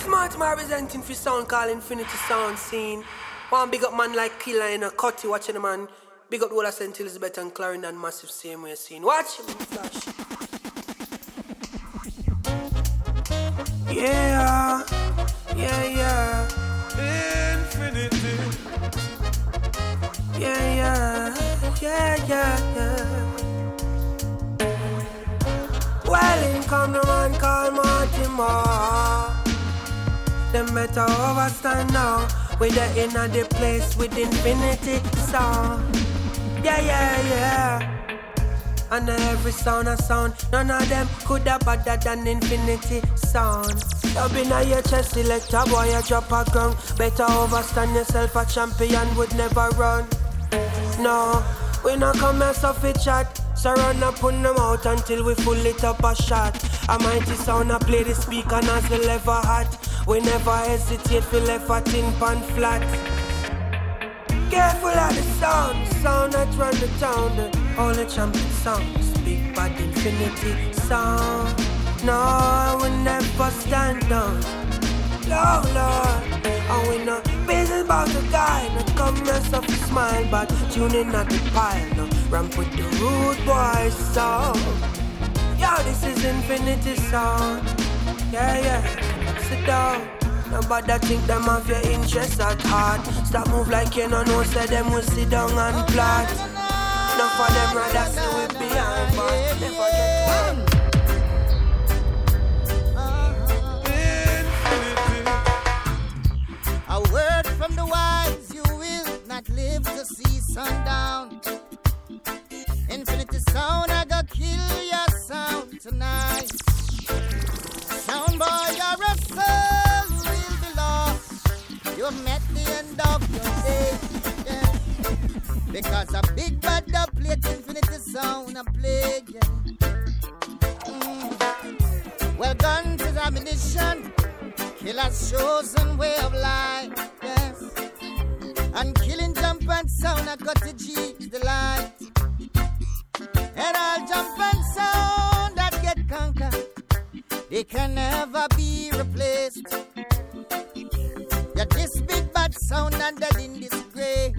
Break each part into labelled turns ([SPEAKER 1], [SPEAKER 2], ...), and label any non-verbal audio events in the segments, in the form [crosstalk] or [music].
[SPEAKER 1] smart man representing for sound called Infinity Sound Scene. One big up man like Killer in a cutty watching the man. Big up of St. Elizabeth and Clarendon massive same way scene. Watch him flash. Yeah, yeah, yeah.
[SPEAKER 2] Infinity.
[SPEAKER 1] Yeah, yeah, yeah, yeah, yeah. Well, in come the man called Marty Moore. Them better overstand now. We the inner the place with infinity sound. Yeah, yeah, yeah. And every sound a sound, none of them could have better than infinity sound. Up in your chest, select a boy, you drop a ground. Better overstand yourself, a champion would never run. No, we not come mess up with chat. So run up on them out until we full it up a shot. A mighty sound, I play the speaker as the lever hot. We never hesitate, we left a tin pan flat. Careful of the sound, sound that run the town. The only champion sound, speak bad infinity sound. No, I will never stand down. No, Lord, and we no business about the guy. No mess up the smile, but tune in at the pile. No ramp with the rude boy sound. Yo, this is infinity sound. Yeah, yeah, sit down. Nobody think them have your interest at heart. Stop move like you know no know, say them will sit down and plot. Enough for them rather see we behind, but
[SPEAKER 3] from the wise, you will not live to see sundown. Infinity sound, I go kill your sound tonight. Sound boy, your soul will be lost. You have met the end of your day. yeah. Because a big bad dub plate infinity sound I played. Yeah. Mm. Well, guns is ammunition. Killer's chosen way of life. And killing jump and sound I got to G the light. And all jump and sound that get conquered. They can never be replaced. Yeah, this big bad sound and that in disgrace.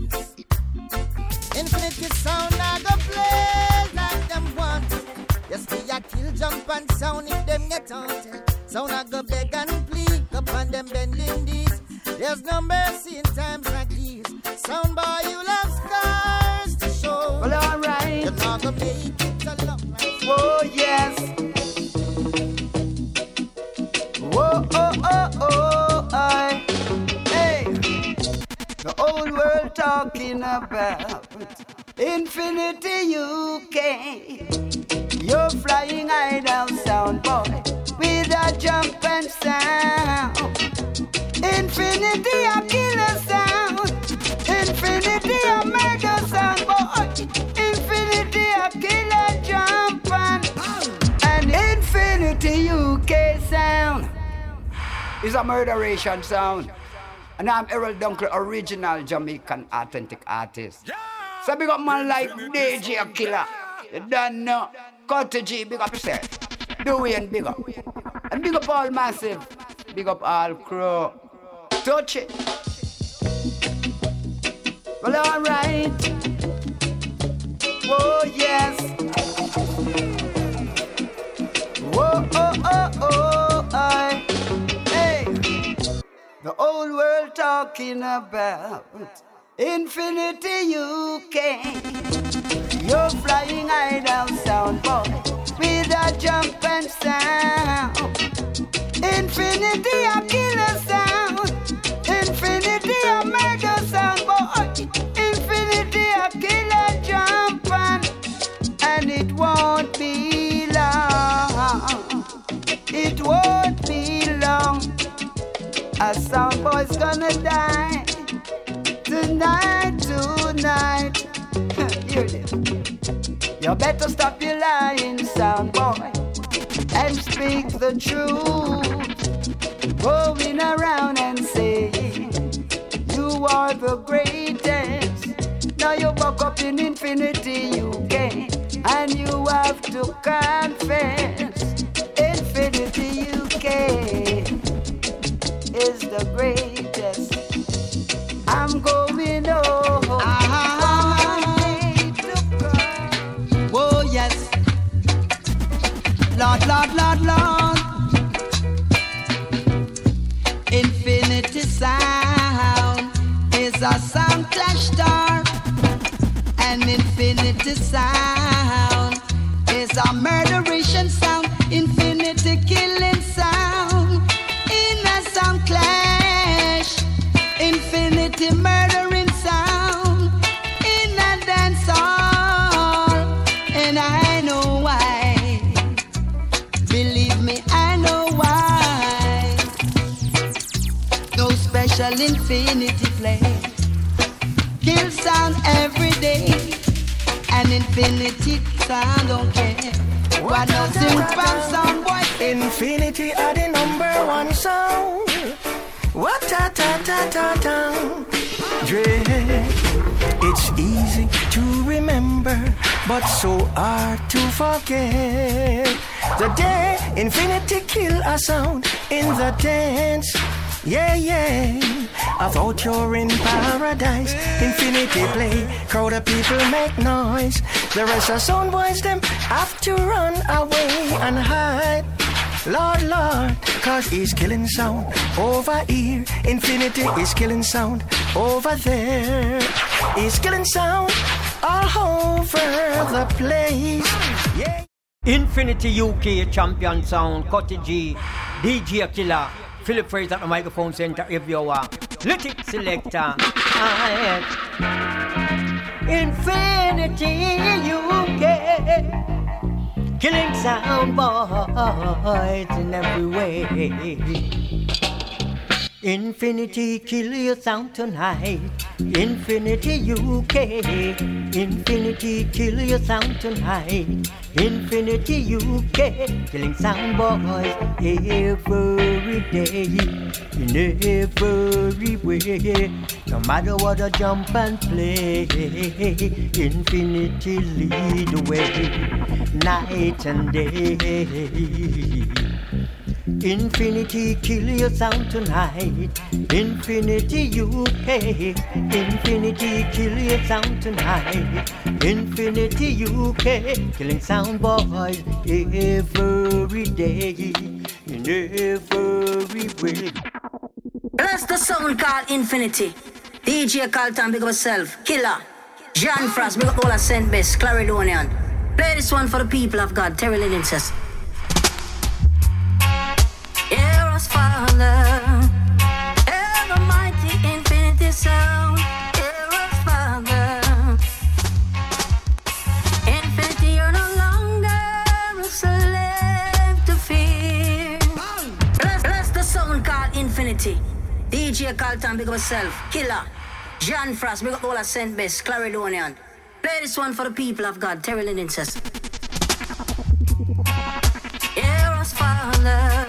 [SPEAKER 3] Infinity sound I go play like them want. Yes, we a kill jump and sound if them get haunted. Sound I go beg and plead upon them bending knees. There's no mercy in times like these. Sound boy, you love scars to show.
[SPEAKER 4] Well, alright.
[SPEAKER 3] You're not gonna make it along.
[SPEAKER 4] Oh, yes. Whoa, oh, oh, oh, I. Hey. The old world talking about infinity UK. You're flying high down sound boy with a jump and sound. Infinity a killer sound. Infinity a mega sound boy. Infinity a killer jump and and Infinity UK sound is a murderation sound. And I'm Errol Dunkley, original Jamaican authentic artist. So big up man like DJ Killer. You don't know. Cut G, big up yourself. Dwayne, big up. And big up all massive. Big up all crew. Touch it. Well, alright. Whoa, yes. Whoa, oh, oh, oh, I. Hey. The old world talking about Infinity UK. You're flying high down sound boy with a jump and sound. Infinity killer Hear this. You better stop your lying, sound boy, and speak the truth. Going around and saying you are the greatest. Now you buck up in infinity, you can, and you have to confess. Infinity sound is a murderation sound, infinity killing sound. In a sound clash, infinity murdering sound. In a dance hall, and I know why. Believe me, I know why. No special infinity infinity sound don't care. What nothing from sound boy.
[SPEAKER 5] Infinity are the number one sound. What ta ta ta ta ta. Dre. It's easy to remember, but so hard to forget. The day infinity kill a sound in the dance. Yeah, yeah. I thought you're in paradise. Infinity play, crowd of people make noise. The rest of sound boys them have to run away and hide. Lord, Lord, cause he's killing sound over here. Infinity is killing sound over there. He's killing sound all over the place. Yeah.
[SPEAKER 2] Infinity UK champion sound, Cutty G, DJ Killer. Philip Fraser at the microphone center if uh, you are. Let it selector. Infinity UK. Killing sound boys in every way. Infinity kill your sound tonight. Infinity UK. Infinity kill your sound tonight. Infinity UK. Killing sound boys every day. In every way. No matter what I jump and play. Infinity lead the way. Night and day. Infinity kill your sound tonight. Infinity UK. Infinity kill your sound tonight. Infinity UK. Killing sound boys every day. In every way.
[SPEAKER 6] That's the sound called Infinity. DJ Carlton, big yourself. Killer. John Frost, big up all our Saint Bess. Clarendonian. Play this one for the people of God. Terry Lynn DJ Carlton, big up yourself. Killer. John Frost, big up all our Saint Bess. Clarendonian. Play this one for the people of God. Terry Lynn says. Eros Father,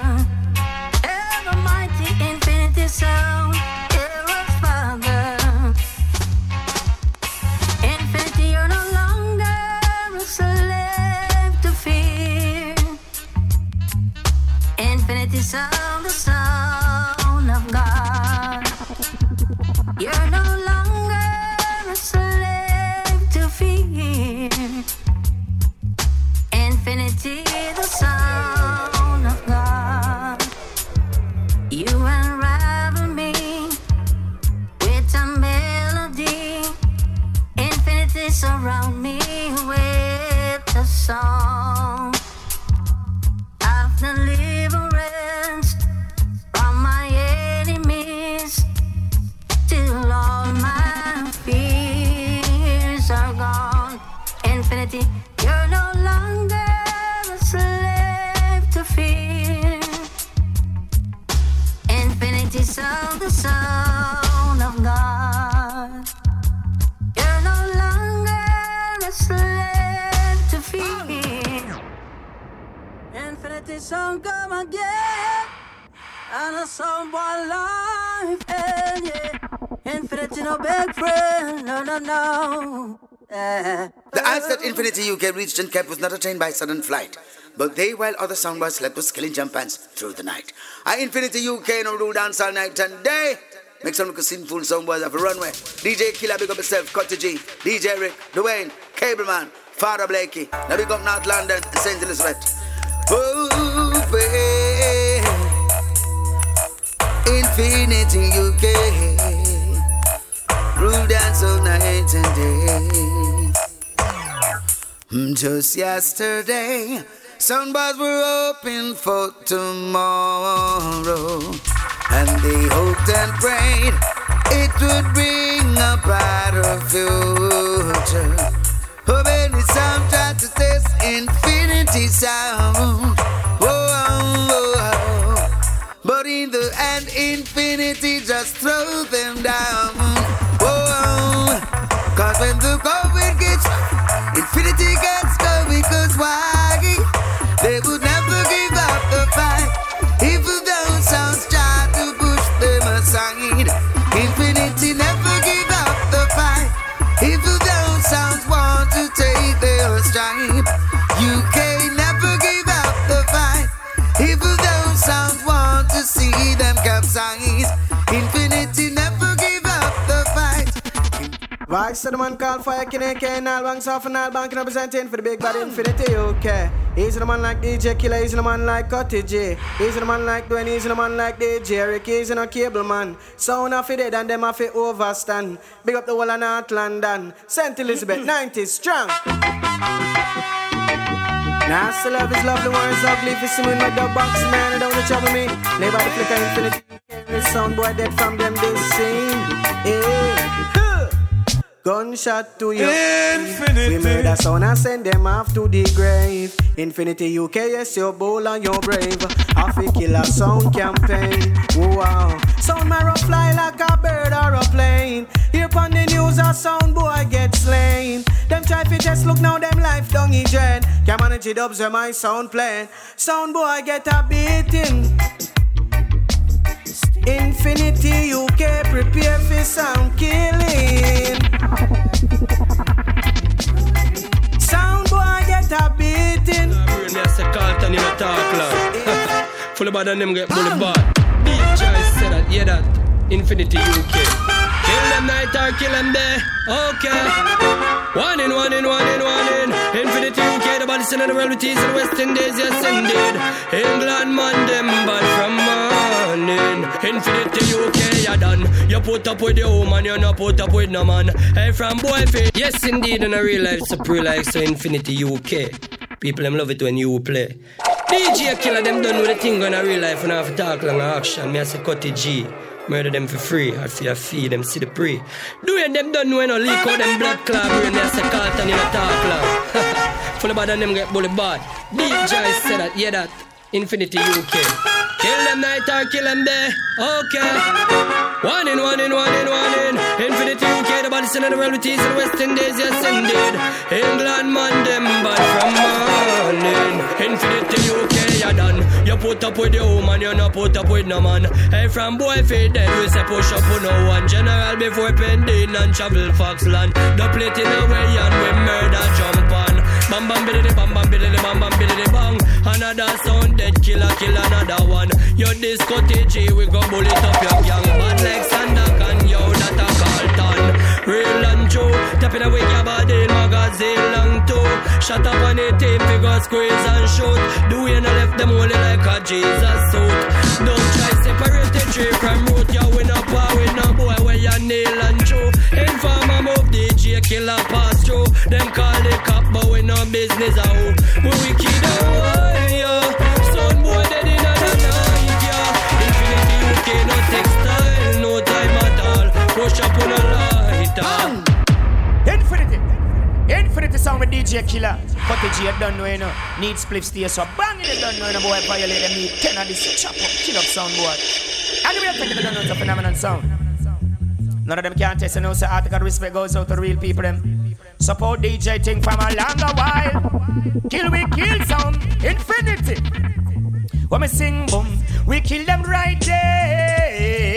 [SPEAKER 7] attained by sudden flight, but they, while other soundboys slept, was killing jump pants through the night. I Infinity UK no do dance all night and day. Make some look a sinful soundboys of a runway. DJ Killer, big up yourself, Cutty G, DJ Rick, Dwayne, Cableman, Father Blakey. Now big up North London and St. Elizabeth. Oh. Infinity UK. Rule dance all night and day. Hmm, just yesterday, soundbars were open for tomorrow, and they hoped and prayed it would bring a brighter future. Oh, many sound tried to test infinity sound. Oh, oh, oh, but in the end, infinity just throw them down. Oh, cause when the Infinity gets the
[SPEAKER 8] man called Fire King AK and all banks off and all banking representing for the big bad infinity, okay. He's the man like DJ Killer, he's the man like Cutty G. He's the man like Dwayne, he's the man like DJ Rick, he's no cable man. Sound off it dead and them off it overstand. Big up the wall of North London. St. Elizabeth, [laughs] 90 strong. Now I love is love, the words ugly. If you see me in my dub box, man, I don't wanna trouble me. Lay by the flicker infinity. Sound boy dead from them this scene. Hey. Gunshot to you.
[SPEAKER 9] Infinity.
[SPEAKER 8] We murder sound and send them off to the grave. Infinity UK, yes, you're bold and you're brave. Afi killer sound campaign. Wow. Sound marrow fly like a bird or a plane. Here on the news, a sound boy get slain. Them try fi just look now, them life down in dread. Can't manage it up, so my sound playing. Sound boy get a beating. Infinity UK, prepare for sound killing. Sound boy get a beating.
[SPEAKER 10] Me a say Carlton, you a talk loud. Full of bad and them get bully bad. DJ say that, yeah that. Infinity UK. Kill them night or kill them day. Okay. One in, one in, one in, one in. Infinity UK, the body in the world with ease in the West Indies, yes indeed. England man, them bad from uh, morning. Infinity UK, you done. You put up with the woman, you not put up with no man. Hey, from boy fit. Yes indeed, in a real life, so life, so Infinity UK. People them love it when you play. DJ killer them done with the thing in a real life when I have to talk long action. Me I say cut the G. Murder them for free, I feel your fee, them see the pre. Do Doing them done when no leak out them black club, brain I say Carlton in a talk club. Full of bad and them get bully bad. DJ say that, yeah that. Infinity UK. Kill them night or kill them day. Okay. One in, one in, one in, one in. Infinity UK, the body in the world with ease in the West Indies, yes indeed. England man, them bad from morning. Infinity UK, you done. You put up with the woman, you not put up with no man. Hey, from boy feed dead, we say push up with no one. General before pending and travel Foxland. The plate in away and we murder on. Bam bam biddy bam bam biddy bam bam biddy bang. Another sound dead killer kill another one. Your disco TG we go bullet up your gang. Bad like Sandakan, Real and true, tapping away your body magazine long too. Shut up on the team, figure squeeze and shoot. Do you not left them only like a Jesus suit? Don't try separate the tree from root. You win up war with no boy where you nail and true. Informer move DJ killer pass through. Them call the cop, but we no business out. We wicked oh, out, yeah. Son boy dead in the night, yeah. Infinity UK no textile, no time at all. Push up on a lighter.
[SPEAKER 9] Infinity. Infinity sound with DJ Killer. Cut the you don't know, you know. Need spliff stay so bang it, don't know, you know, boy. Violate them, need 10 of this chop up, kill up sound, boy. Anyway, I think the it's a phenomenon sound. None of them can test, you know, so article respect goes out to the real people, them. Support DJ thing from a longer while. Kill we kill sound, infinity. When we sing boom, we kill them right there.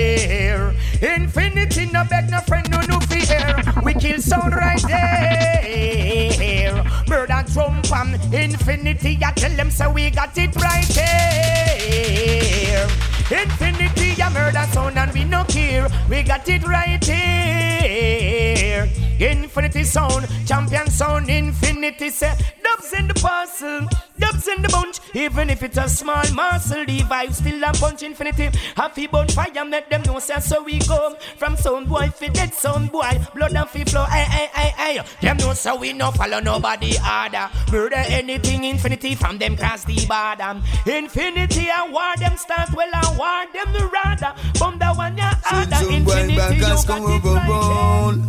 [SPEAKER 9] Infinity, no beg, no friend, no no fear. We kill sound right there. And drum pan, infinity, I tell them so we got it right there. Infinity, a murder sound and we no care. We got it right here. Infinity sound, champion sound, infinity say dubs in the parcel, bugs in the bunch. Even if it's a small muscle, vibe still a punch infinity. Happy bun fire, make them know say so we go. From some boy fi dead some boy, blood and fi flow. Hey, hey, hey, hey. Them know so we no follow nobody order. Murder anything infinity from them cross the border. Infinity I war them start well I war them the rather. From the one ya order infinity you got it right.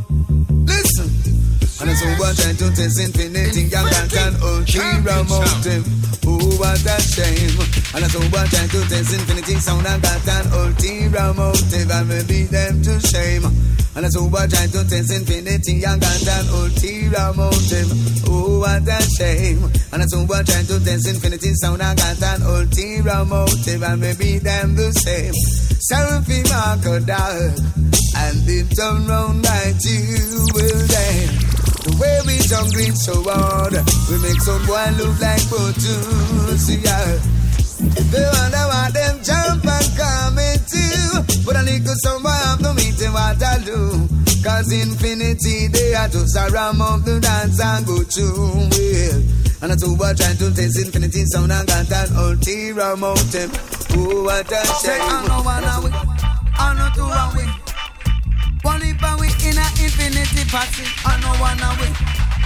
[SPEAKER 7] Listen. And it's over time to test infinity young and can ultra mountain. Oh, what a shame. And it's over time to test infinity sound and got an ultra motive and we beat them to shame. And it's over time to test infinity young and an ultra motive. Oh, what a shame. And it's over time to test infinity sound and got an ultra motive and we beat them the same. Selfie mark a dog and if turn round like you will then. The way we jungling so hard, we make some boy look like Brutus, yeah. They wonder why them jump and come into But I need to some boy have to meet him what I do. Cause infinity they are just a ram up the dance and go to well And I two boy trying to taste infinity sound and got an ulterior motive. Oh what a shame? I know one away, I know two away one leap and we in a infinity party. I know one away,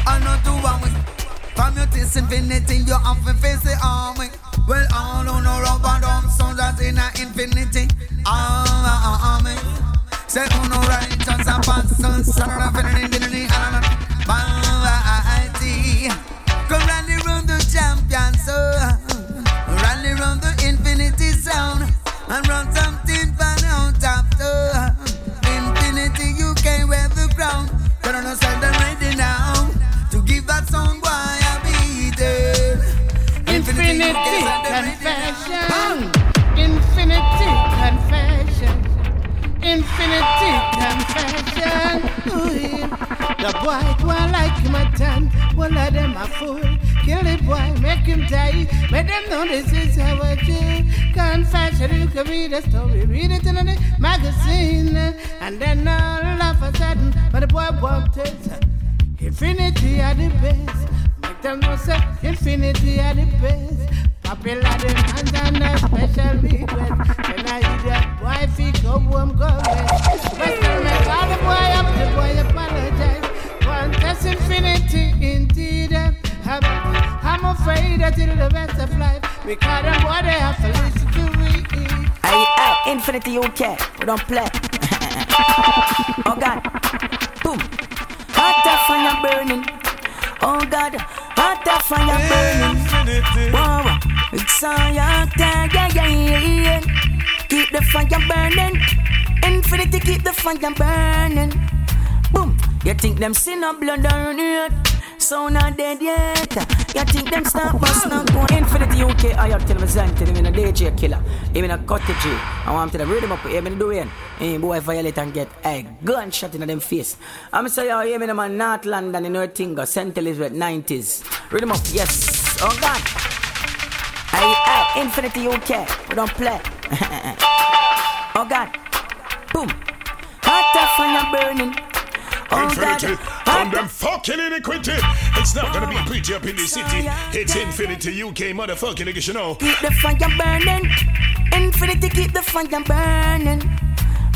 [SPEAKER 7] I know two one way. From your this infinity, you have to face the army. Well, all on no rubber dumb soldiers in a infinity army. Say, who no righteous and pastors, son of infinity, mighty. Come rally round the champion, so rally round the infinity sound and run something
[SPEAKER 11] Infinity, confession. Infinity confession. Infinity confession. Ooh. The boy, boy like him a tan. One of them a fool. Kill the boy, make him die. Make them know this is how I do. Confession, you can read the story. Read it in the magazine. And then all of a sudden, but the boy wanted infinity at the best. Make them know say infinity at the best. Popular demands and a special request. When I hear boy, fi go home, go. Western the boy the apologize. Infinity indeed. I'm, I'm afraid that it'll the best of life. Because them boy, they have to listen to me.
[SPEAKER 12] Hey, hey, Infinity we don't play. [laughs] oh God, boom. Hot fire burning. Oh God, hot fire burning. Wow, it's your time, yeah, yeah, yeah. Keep the fire burning. Infinity, keep the fire burning. Boom, you think them sin of blood on earth? So not dead yet. You think them stop us not going Infinity UK, I have tell me him in a DJ killer, him in a cottage. Eh. I want to read up, eh, him in the doing. Hey, boy violate and get a gunshot in them face. I'm say, yo, him in a man, North London, in North Tinga, St. Elizabeth, 90s. Read up, yes. Oh God. Hey, hey, Infinity UK, we don't play. [laughs] oh God. Boom. Hot fire burning.
[SPEAKER 13] Infinity on oh, them fucking iniquity. It's not gonna be pretty up in the city. It's Infinity UK motherfucking niggas, you know.
[SPEAKER 12] Keep the fire burning. Infinity keep the fire burning.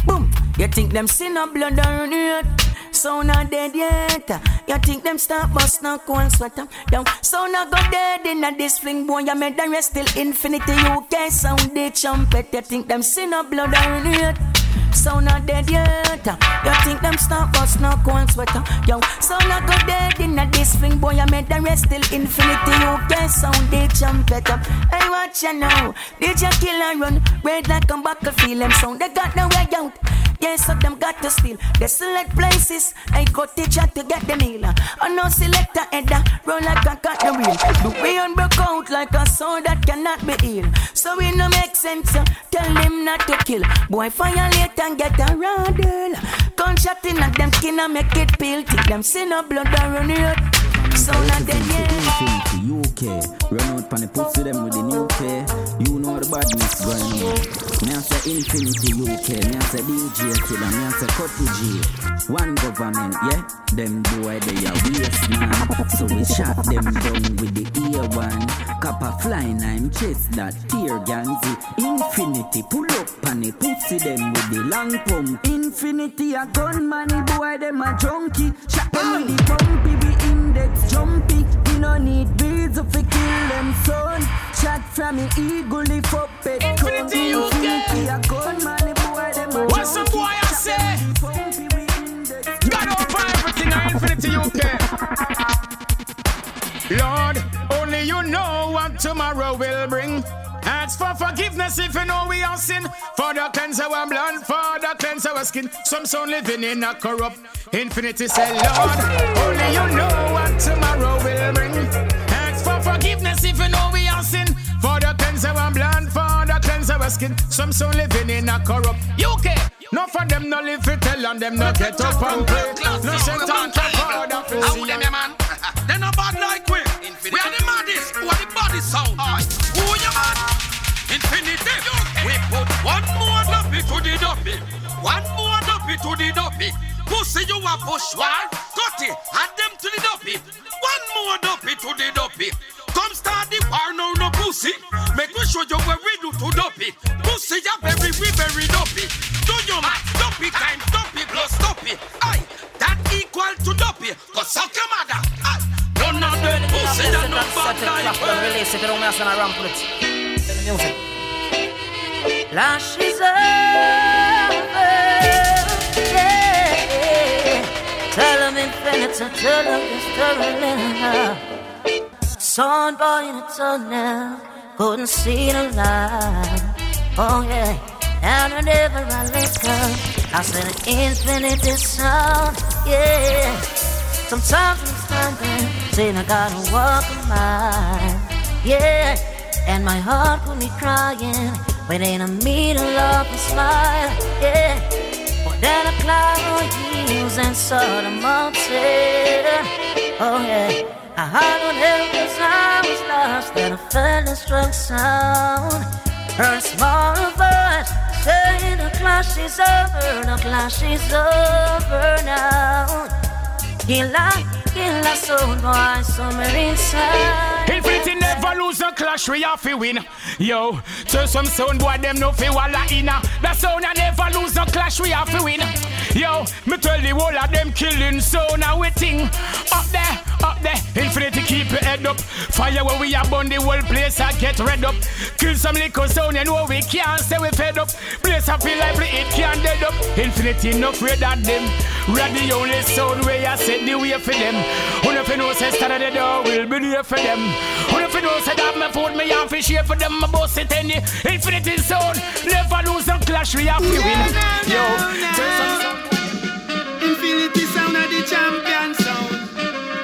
[SPEAKER 12] Boom. You think them sin of blood on earth? So not dead yet. You think them stop bust now cold sweater down. So not go dead in a this fling boy. You made the rest still infinity. UK sound the trumpet. You think them sin of blood on earth? So not dead yet. You think them stop us no cold sweater. Uh, yo, so not go dead in this thing, boy. I made the rest till infinity. You can sound the trumpet up. Hey, watch you now. Did you kill and run? Red like a buckle, feel them sound. They got no way out. Yes, so them got to steal. They select places. I go teacher to get the meal. I no selector header. Run like a got the wheel. The way on broke out like a sword that cannot be healed. So it no make sense. Tell them not to kill. Boy, fire later and get a radle. Gunshot in at them skin and make it peel. Take them sin of blood and run it. So not dead yet.
[SPEAKER 14] UK. Run out on the pussy them with the new. You know the badness going on. Me I say Infinity UK. Me I say DJ Killer. Me I say Cutty G. One government, yeah. Them boy they are waste man. So we shot them down with the ear one. Copper fly nine chase that tear ganzi. Infinity pull up on the pussy them with the long pump. Infinity a gun money boy them a junkie. Shot them with the pumpy we index jumpy. No need beads if we kill them son. Shot from me eagle lift up it.
[SPEAKER 15] Infinity
[SPEAKER 14] Infinity a gun money boy them a
[SPEAKER 15] What's the
[SPEAKER 14] junkie.
[SPEAKER 15] boy I say?
[SPEAKER 14] Pumpy we index
[SPEAKER 15] God over everything I Infinity UK. Lord, only you know what tomorrow will bring. Ask for forgiveness if you know we are sin. For the cleanse our blood, for the cleanse our skin. Some son living in a corrupt infinity. Say, Lord, only you know what tomorrow will bring. Ask for forgiveness if you know we are sin. For the cleanse our blood, for the cleanse our skin. Some son living in a corrupt UK. No for them no live it tell and them no get up and pray. No set on top of the
[SPEAKER 16] How them, man? [laughs] They no bad like we. We are the maddest. Who are the baddest sound? You? Infinity. We put one more duppy to the duppy. One more duppy to the duppy. Pussy you a push one. Cut it. Add them to the duppy. One more duppy to the duppy. Come start the war now, no pussy. Make we show you what we do to duppy. Pussy ya very, we very duppy. Do you man? Duppy times duppy plus duppy. Aye, that equal to duppy. Cause suck your mother. Aye, none of them pussy that no bad her.
[SPEAKER 17] release it, don't mess ramp with it. Music. Is over, yeah. Tell them infinity, tell them it's turning Sun boy in a tunnel, couldn't see the light. Oh yeah, and whenever I look up, I see the infinity sound, yeah. Sometimes I'm standing, saying I gotta walk a mile, yeah. And my heart could be crying when in the middle of a smile, yeah. Then a cloud of heals and saw the mountain, oh yeah. I had one help cause I was lost and I felt a strong sound. Her small voice saying the clash is over, the clash is over now. Killer, killer soul boy, somewhere inside.
[SPEAKER 15] Infinity never lose a clash, we have to win. Yo, tell some sound boy them no fi walla inna. That sound I never lose a clash, we have to win. Yo, me tell the whole of them killing sound now we ting up there, up there. Infinity keep your head up. Fire where we are burn the whole place I get red up. Kill some little sound and know we can't say we fed up. Place I feel like it can't dead up. Infinity no afraid of them. The only sound where I set the way for them. Who if you know say at the door we'll be there for them. Who if you know say that my food me and fish here for them my boss it any infinity sound. Never lose a clash we have to win. Yo.
[SPEAKER 18] Infinity sound of the champion sound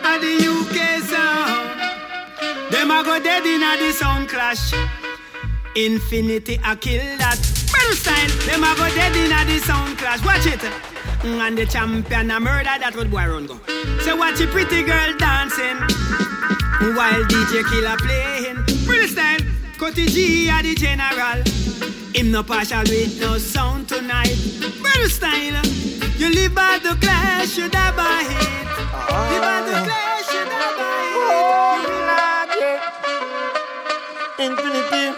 [SPEAKER 18] of the UK sound. Them a go dead in a the sound clash. Infinity a kill that. Metal style. Them a go dead in a the sound clash. Watch it. Mm, And the champion a murder that would boy run go. So watch a pretty girl dancing while DJ Killer playing. Metal style. Cutty G a the general. Him no partial with no sound tonight. Style. You live by the clash, you die by it. Live by the clash, you die by oh. it.
[SPEAKER 19] Infinity.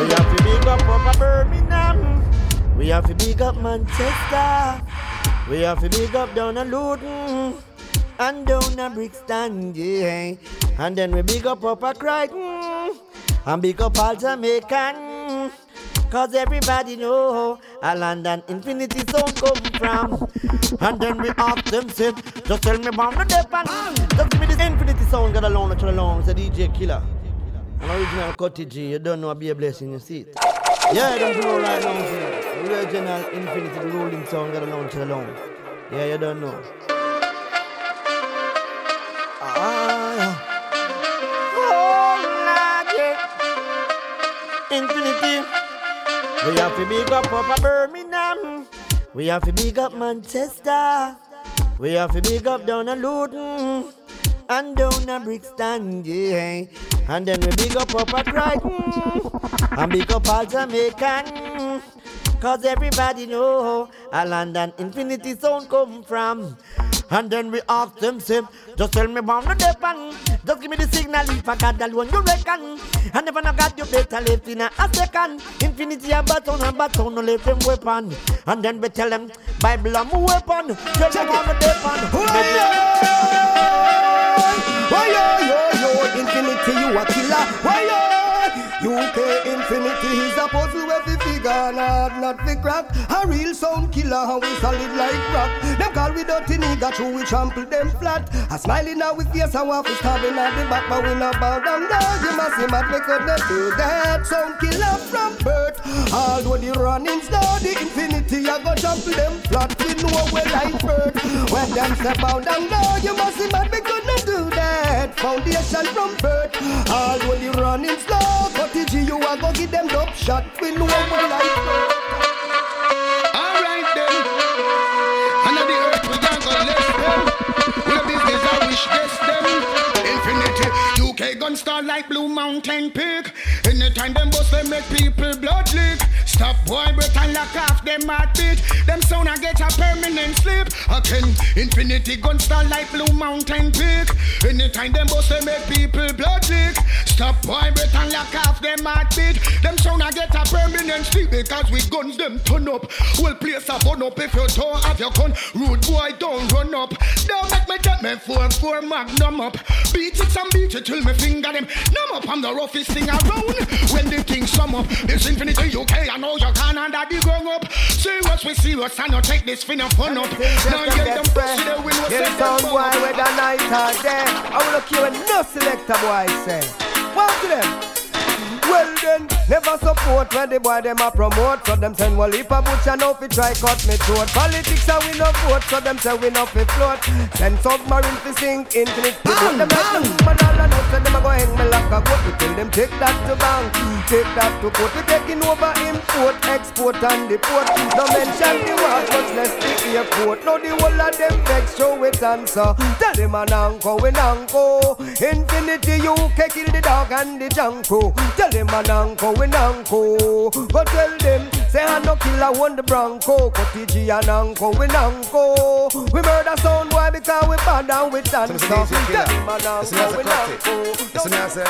[SPEAKER 19] We have to big up Upper Birmingham. We have to big up Manchester. We have to big up down in Luton. And down at Brixton, yeah. And then we big up Upper Crichton. And big up all Jamaican. Cause everybody know a London Infinity Zone come from. And then we ask them, say, just tell me about the depth and just give me this Infinity Sound, got alone, not alone, it's a DJ Killer. An original Cutty G, you don't know be a blessing, you see it. Yeah, don't know right now, see. Original Infinity, rolling sound, got alone, chill alone. Yeah, you don't know. Infinity. We have to big up Upper Birmingham. We have to big up Manchester. We have to big up down at Luton. and down a Brixton, yeah. And then we big up up a Crichton, and big up all Jamaican. Cause everybody know a London Infinity Zone come from. And then we ask them, say, just tell me about the depan. Just give me the signal if I got alone, you reckon. And if I not got you better left in a, a second. Infinity a baton, a baton, no left them weapon. And then we tell them, Bible I'm a weapon. Tell them I'm a depan.
[SPEAKER 20] Why yo yo yo infinity you a killer? Why yo? UK Infinity is a puzzle where we figure not fi crack. A real sound killer how we solid like rock. Them call we dirty nigga true we trample them flat. A smiling now with face and want to stabbing at the back but we not bow down now. You must see mad we not do that. Sound killer from birth. Although the running's down the infinity I go trample them flat. We know we like birth. When them step bow down now you must see mad we could not do that. Foundation from birth. Although the running's slow. TG, you a go give them dope shot. We know we like
[SPEAKER 11] Alright then. Under the earth we don't go less them. Where business I wish this them. Infinity. UK gun star like Blue Mountain Peak. Anytime them bust they make people blood leak. Stop boy and lock off them heartbeat. Them sound I get a permanent sleep. Again, infinity gun star like Blue Mountain Peak. Anytime them bust they make people blood leak. Stop boy and lock off them heartbeat. Them sound I get a permanent sleep because we guns them turn up. Well place a bun up if you don't have your gun. Rude boy don't run up. Don't make me get me four four magnum up. Beat it and beat it till me finger them. Numb up, I'm the roughest thing around. When the things sum up, it's infinity UK, I know you can under the ground up. Serious we serious, and you take this fin and fun up. Now you them pussy, they will
[SPEAKER 20] Get
[SPEAKER 11] set them
[SPEAKER 20] boy with night or day. I will look you and no selector boy say. Walk to them. Well then, never support when the boy them a promote. So them send well if a butcher no fi try cut me throat. Politics a we no vote, so them say we no fi float. Send submarine fi sink infinite to boat. Them like them but all I know say them a go hang me like a goat. We tell them take that to bank, take that to court. We taking over import, export and deport. No mention the war, much less the airport. Now the whole of them vex show it answer. Tell them an anko, we nanko. Infinity UK kill the dog and the janko. Tell them an anko, we nanko. Go tell them, say I no killer want the bronco. Cutty G and anko, we nanko. We murder sound boy because we bad and we dance. Tell them an anko, we nanko.
[SPEAKER 21] Listen, I say,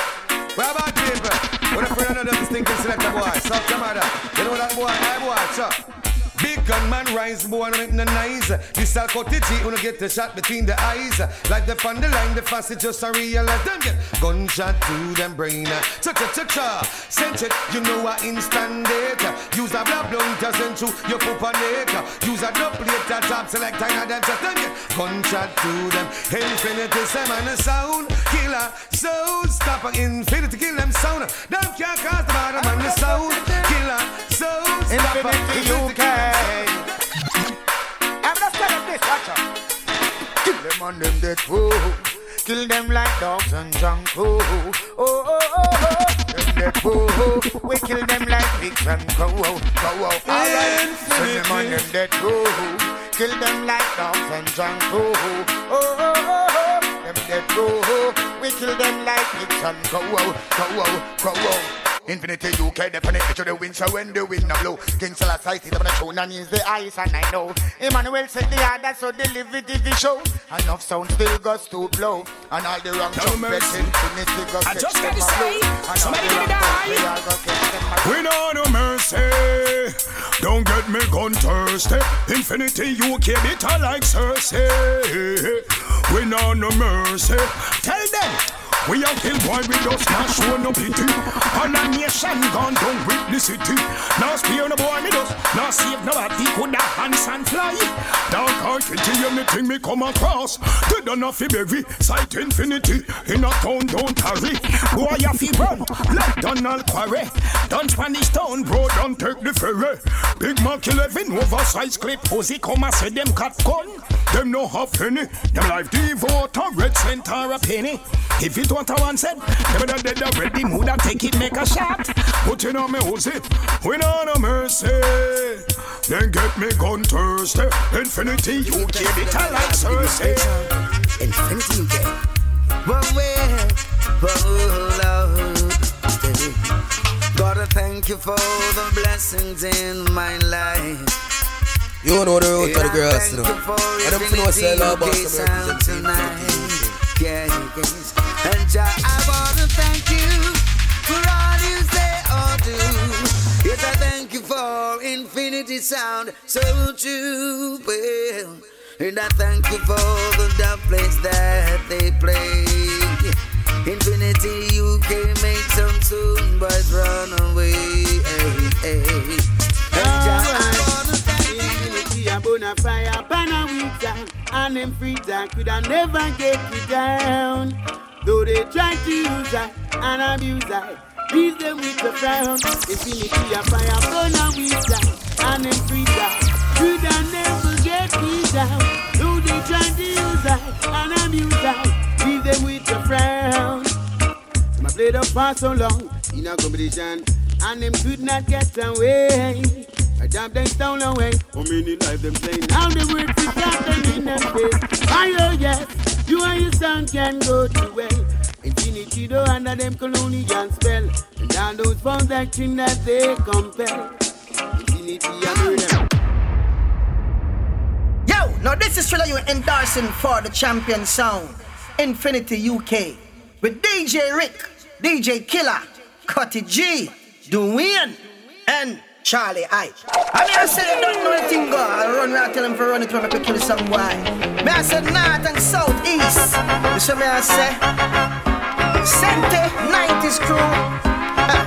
[SPEAKER 21] where about people? What if we don't know stinking selector boy? South Canada. You know that boy? Hey boy, chop. Big gun man rise, boy, no make no nice. This cut it, you get the shot between the eyes. Like the on the line, the fast it just a realize them get gunshot to them brain. Cha cha cha cha, sent it, you know I instant it. Use a blood blunt, just send to your poop on it. Use a double that top select, I them just then get gunshot to them. Infinity, some and a sound killer. So stop a infinity, kill them sound. Them can't cause the bottom and the sound killer. So stop a
[SPEAKER 11] Infinity I'm not telling this, watch out. Kill them on them dead fool. Kill them like dogs and junk food. Oh oh oh, oh, oh, oh, oh. Them dead fool. We kill them like pigs and cow. Cow. Alright. Kill them on them dead fool. Kill them like dogs and junk food. Oh, oh, oh, oh. Them dead fool. We kill them like pigs and cow. cow. Cow. Cow. Infinity UK definitely to the wind, so when the wind a blow, King Selassie sit on the throne and use the ice, and I know Emmanuel said the order, so deliver the TV show. Enough sound still goes to blow, and all the wrong trumpets, infinity goes
[SPEAKER 9] I just gotta say,
[SPEAKER 11] blow. And all
[SPEAKER 9] somebody give me that.
[SPEAKER 11] trumpets, they all go catch them a
[SPEAKER 13] We know no mercy. Don't get me gun thirsty. Infinity UK bitter like Cersei. We know no mercy. Tell them. We are kill boy, we just not show no pity. All a nation gone down with the city. Now spear no boy, me just now save nobody. Could the hands and fly. Heart into anything me come across. They don't know fi bury sight infinity. In a town don't tarry. Boy, you fi run like Donald Quarrie. Don't Spanish town, bro, don't take the ferry. Big Mac 11 oversized clip. Pussy come and say them cut gun. Them no have penny. Them life devote a red cent or a penny. If it want a one cent, them da dead already. Moulda take it, make a shot. Put in on me who's it? We know no mercy. Then get me gun thirsty. Infinity UK, bitter like Cersei.
[SPEAKER 7] Infinity UK. But where, oh Lord, gotta thank you for the blessings in my life.
[SPEAKER 21] You know the root of the girls, you know. And them know say love about some
[SPEAKER 7] tonight. Yeah, yes. And Jah, I wanna thank you for all you say or do. Yes, I thank you for infinity sound, so true. Well, and I thank you for the dub place that they play. Infinity, you can make some soon, but run away. Hey, hey. And Jah, I wanna
[SPEAKER 22] Infinity a bona fire, pana winter, and them freezer could I never get you down. Though they try to use her and abuse her, leave them with the frown. Infinity a fire, bona winter, and them freezer could I never get you down. Though they try to use her and abuse her, leave them with the frown. I played up for so long in a competition, and them could not get away. I jump them down away. How many life them playing? Now the words is got them in them face. Oh yes, your son can go to way. Infinity though under them colonial spell. And those that they compel. Infinity.
[SPEAKER 23] Yo, now this is Thriller you endorsing for the champion sound. Infinity UK. With DJ Rick, DJ Killer, Cutty G, Dwayne, and Charlie I. I mean I said you don't know anything go. I run around tell him for run it when I could kill some boy. Me I said north and south east. You see me I say Sente 90s crew. Ah.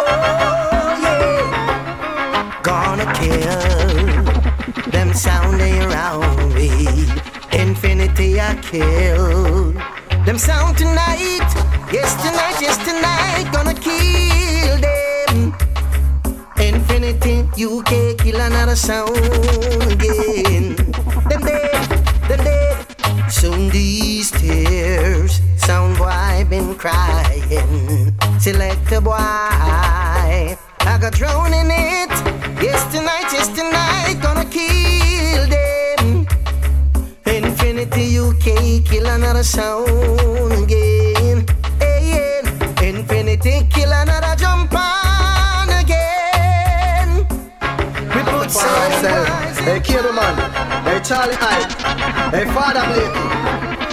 [SPEAKER 23] Oh yeah. Gonna kill them sounding around me. Infinity I kill them sound tonight. Yes tonight, yes tonight. Gonna them. Infinity, UK, kill another sound again. Them dead, them dead. Soon these tears, sound boy been crying. Select a boy, I got drowned in it. Yes tonight, yes tonight, gonna kill them. Infinity, UK, kill another sound again. Hey, yeah. Infinity, kill another jump Put
[SPEAKER 24] For myself. Hey, Cable Man. Hey, Charlie Hyde. Hey, Father Blake.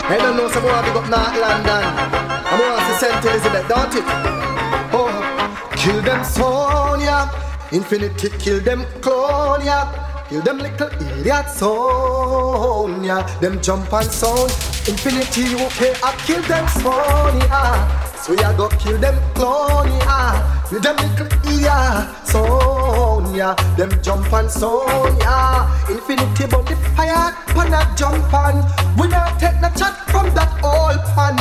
[SPEAKER 24] Hey, don't know some more big up North London. I'm going to St. Elizabeth, don't it? Oh, kill them Sonia. Infinity, kill them Clonia. Kill them little idiot Sonia. Them jump and sound. Infinity, okay, I kill them Sonia. So we a go kill them Clonia. With them little idiot Sonia. Them jump and Sonia. Infinity, but the fire, pan a jump and we not take no chat from that old pan.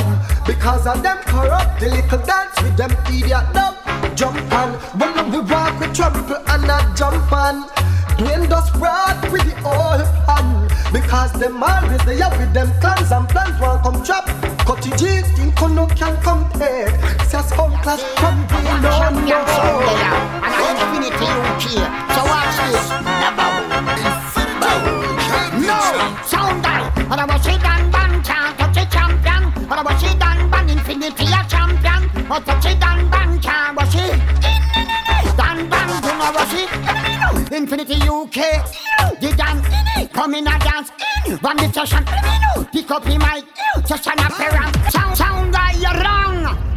[SPEAKER 24] Because of them corrupt, the little dance with them idiot dub. Jump on, when we walk we trample and not jump on. Blend us right with the old pan Because them always they with them clans and plans Won't come trap Cutty G, think no can compare. Says come class from the no no
[SPEAKER 25] And I infinity you care. So watch this. No, sound I was it and ban can't touch a champion. I was it and ban infinity a champion. But touch it and ban can't was it Dan ban do no was it. Infinity UK dance Come in a dance in. One the session Pick up the mic Session appearance. Sound sound guy you wrong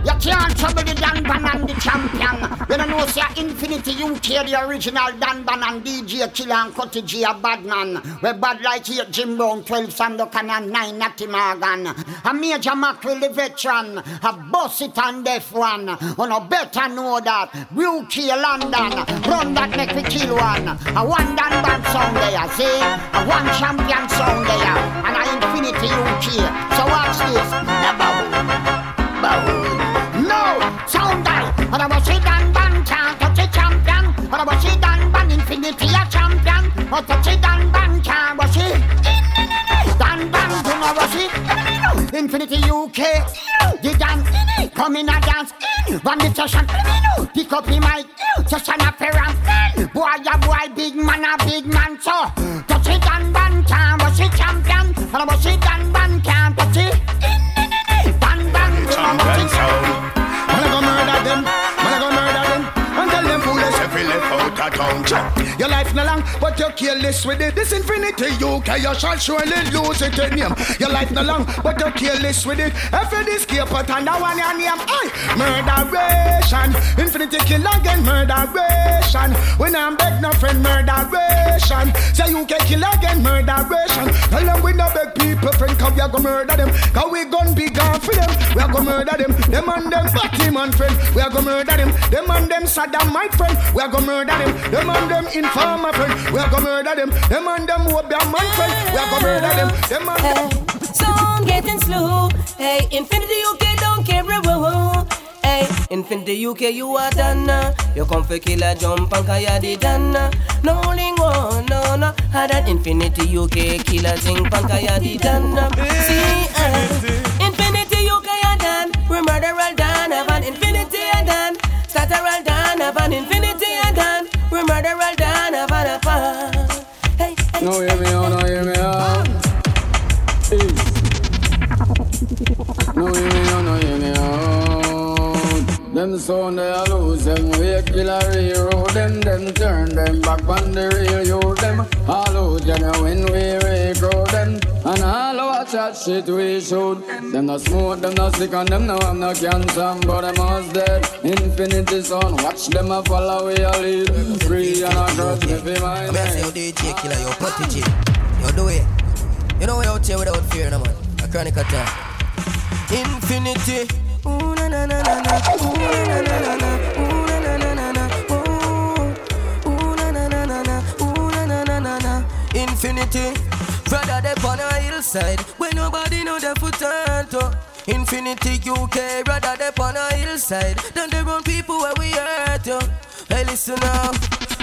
[SPEAKER 25] You can't trouble the Dan Ban and the champion. You don't know say Infinity UK the original Dan Ban and DJ Killer and Cutty G a bad man. We bad like here Jim Brown 12 Sandokan and 9 Natty Morgan. A Major Mackerel the veteran A boss it and deaf one. You no better know that. UK London Run that make we kill one. A one Dan Ban sound there see? A one champion sound there. And a Infinity UK So watch this. Now no, sound die. I was see Dan Ban can't touch a champion. I was see Dan Ban Infinity a champion. But touch a Dan Ban can't was see. Dan Ban do not was see. Infinity UK. The Dan come in a dance. In one the session. Pick up the mic. Session appearance. Boy, a boy, big man, a big man. So touch it Dan Ban can't was see champion. And I was Shut
[SPEAKER 24] your life no long, but you're careless with it. This infinity UK, you shall surely lose it in him. Your life no long, but you're careless with it. Every escape, but and that one your name. Aye, murderation. Infinity kill again, murderation. When I'm beg no friend, murderation. Say you can kill again, murderation. Tell them we no beg people, friend, come we are gonna murder them. Cause we gon' be gone for them. We are gonna murder them. Them and them batty man friend. We are gonna murder them. Them and them Saddam my friend. We are gonna murder them. Them and them informer friend. We are gonna murder them. Them and them Obia man friend. We are gonna murder them. Them and them.
[SPEAKER 26] Song getting slow. Hey, Infinity UK don't care. Whoa, Hey, Infinity UK, you are done. uh. You come for kill a jump and kaya di done. uh. No lingo, no, no. Had an Infinity UK killer zing pan kaya di done. uh. See, uh, Infinity UK are done. We murder all done. Have an Infinity are done. Starter all done. Have an Infinity are done. We murder all done.
[SPEAKER 27] No hear me out, no hear me out. Oh. No hear me out, no hear me out. Them sound they lose them, we kill a hero. Them them turn them back on the real you. Them all out, you when we regrow them. And all our chat shit we shoot. Them no smoke, them no sick, and them no have no cancer, but them us dead. Infinity sound, watch them a follow we a lead. Free and a grudge me fi my
[SPEAKER 28] I'm gonna say, yo, DJ killer, yo, protege. Yo, do it. You know we out here without fear, no man. A chronic attack. Infinity. Ooh, na na na na na hillside where nobody know the foot turn to. Infinity UK, brother, they on a hillside. Then the wrong people where we hurt you. Hey, listen now.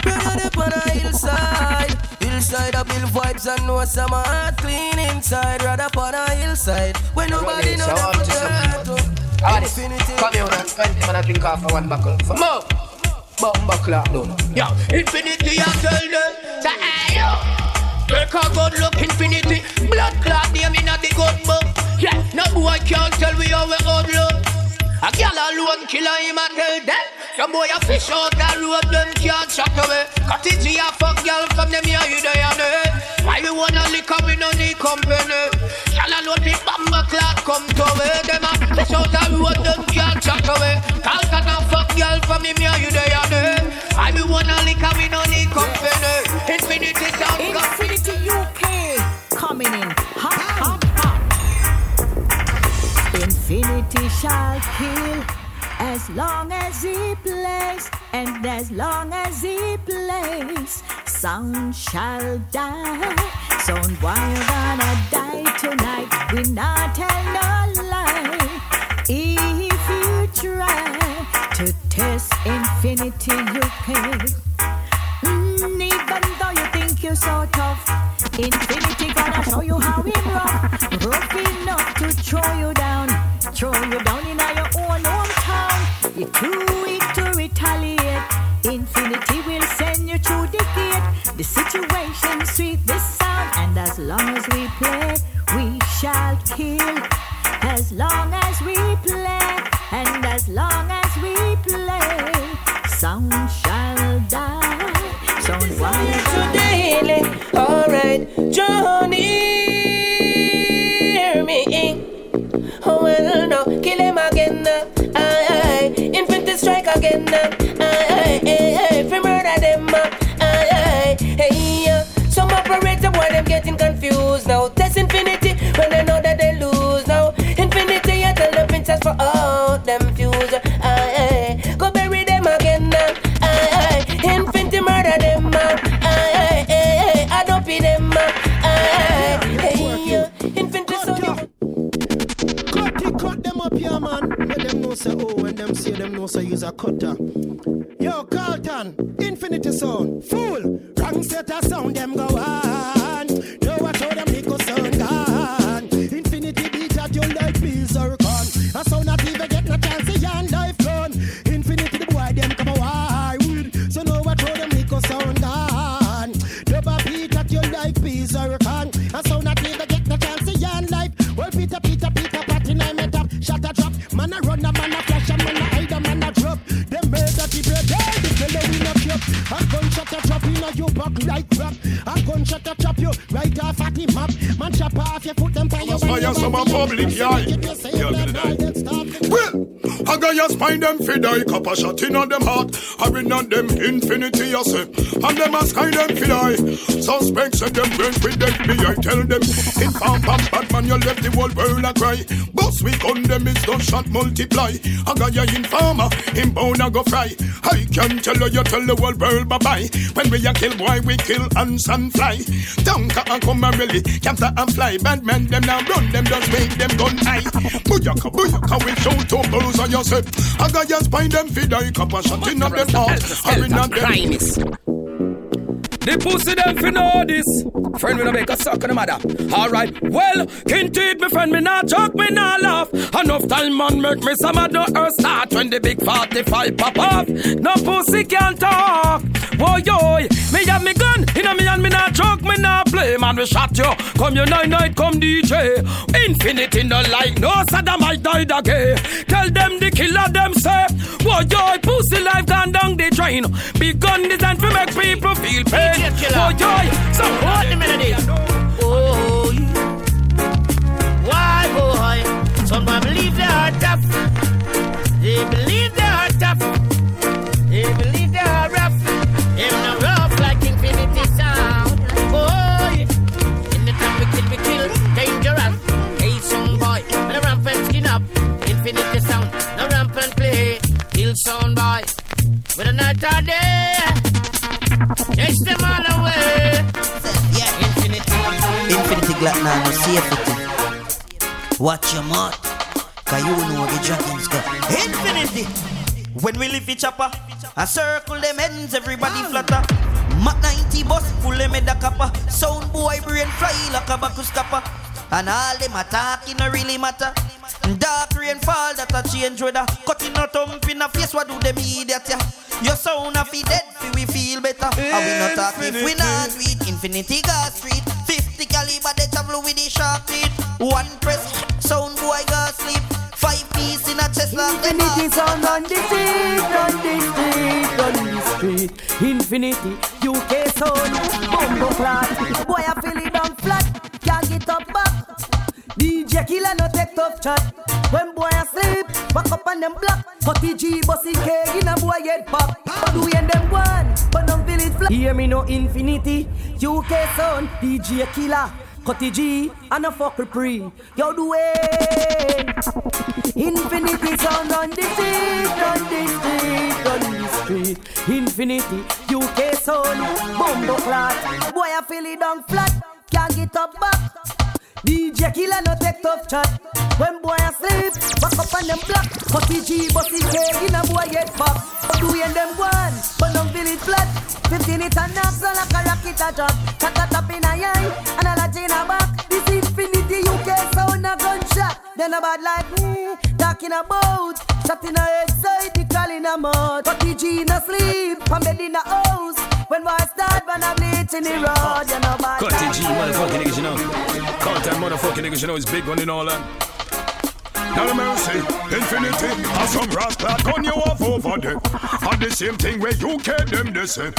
[SPEAKER 28] Brother, they on a hillside. Hillside, I build vibes and know some heart clean inside. Rather on a hillside where nobody know the foot turn to.
[SPEAKER 29] Alex, come here and 20 man I drink off of one buckle. For more. Button buckle up, no. Yo, infinity, I tell them. Say, hey, Take a good look, infinity. Blood clot, name in a the good book. Yeah, no boy can't tell we how we good look. A gal alone killer him a tell them. Some boy a fish out the road, them can't shut away. It a fuck gal from them here, you there and there. Why we wanna lick up, we no need company. Gal alone the bomber clock come to way. Them a fish out the road, them can't shut away. Call cut a fuck gal from him here, you there and there. Why we wanna lick up, we no need company. Infinity sound
[SPEAKER 30] Infinity UK coming in hot, hot, hot. Infinity shall kill as long as he plays, and as long as he plays, sound shall die. Sound why you gonna die tonight? We not tell no lie. If you try to test Infinity UK. Mm, even though you think you're so tough, Infinity gonna show you how we rough. Rough enough to throw you down, throw you down in hometown. You're too weak to retaliate. Infinity will send you through the gate. The situation sweet this sound, and as long as we play, we shall kill. As long as we play, and as long as we play, sound shall die. Sound wild.
[SPEAKER 26] daily. Alright, Johnny, aye, fi murder them. some them getting confused now.
[SPEAKER 31] Say use a cutter. Yo, Carlton, Infinity Sound, fool. Wrong set of sound,
[SPEAKER 13] die. Copper shot in on them heart. I in on them infinity you say. And them a sky them fi die. Suspects and them brain with them me. I tell them. In farm pam bad man you left the whole world a cry. Boss we on them is done shot multiply. I got your informer. Him bone a go fry. I can tell you you tell the whole world bye bye. When we a kill boy we kill ants and fly. Dunker and come and really capture and fly. Bad men them now run them just make them gun high. Booyaka booyaka we show two bulls on your set. I got your spine them feed die. Copper shot in on them heart. I in on them.
[SPEAKER 32] The pussy them fi know this. Friend, we no make a suck on the. Alright, well, can't eat me friend, me not joke, me not laugh. Enough time man make me some of the earth start when the big 45 pop off. No pussy can talk. Whoa yo, me have me gun, in a me and me not joke, me not play. Man, we shot you. Come you night night, come DJ. Infinity no like, no Saddamite died again. Tell them the killer them say. Whoa yo, pussy life gone down the drain. Big gun designed to make people feel pain. Oh joy, so what the melody?
[SPEAKER 33] Oh, why boy? Some believe they are tough. They believe with a night or day. Chase them all away.
[SPEAKER 34] Yeah, infinity. Infinity Glock now, no safety. Watch your mouth. Cause you know the dragons got infinity. When we lift each upper, I circle them ends, everybody flutter. Mat 90 bus, full them head a copper. Sound boy brain fly like a bacchus copper. And all them attacking no really matter. Dark rain fall that a change weather. Cutting a thump in a face, what do them idiot ya? Your sound a fi dead, fi we feel better. And we not talk if we not it. Infinity gas street, 50 caliber they travel with the sharp teeth. One press, sound boy gas sleep. Five piece in a chest like them
[SPEAKER 35] Infinity sound on the street, on the street, on the street. Infinity, UK sound, bumbo flat. Boy, I feel it down flat, can't get up. DJ killer no take tough chat. When boy asleep, back up on them block. Cutty G bossy K in a boy head pop. But we and them one, but don't feel it flat. Hear me no infinity, UK sound, DJ killer. Cutty G and a fucker pre. Yo do it. Infinity sound on the street, on the street, on the street. Infinity, UK sound, bumbo flat. Boy I feel it down flat, can't get up back. DJ killer no take tough chat. When boy asleep, back up on them block. Cutty G bossy K in a boy head pop. Do we and them one, but don't feel it flat. Fifteen it and knocks on like a rocket a drop. Cut a top in a eye and a lot in a back. This infinity UK sound a gunshot. Then a bad like me, talking about. Shot in a head side, call in a mouth. Cutty G in a sleep, I'm bed in a house. When boy start, when I'm bleach the road, ah. you know bad.
[SPEAKER 32] Cut G, motherfucking niggas, you know. Call time motherfucking niggas, you know, it's big one and all that.
[SPEAKER 13] Now the mercy, infinity, and some rascal gun you off over there. And the same thing where you get them they say.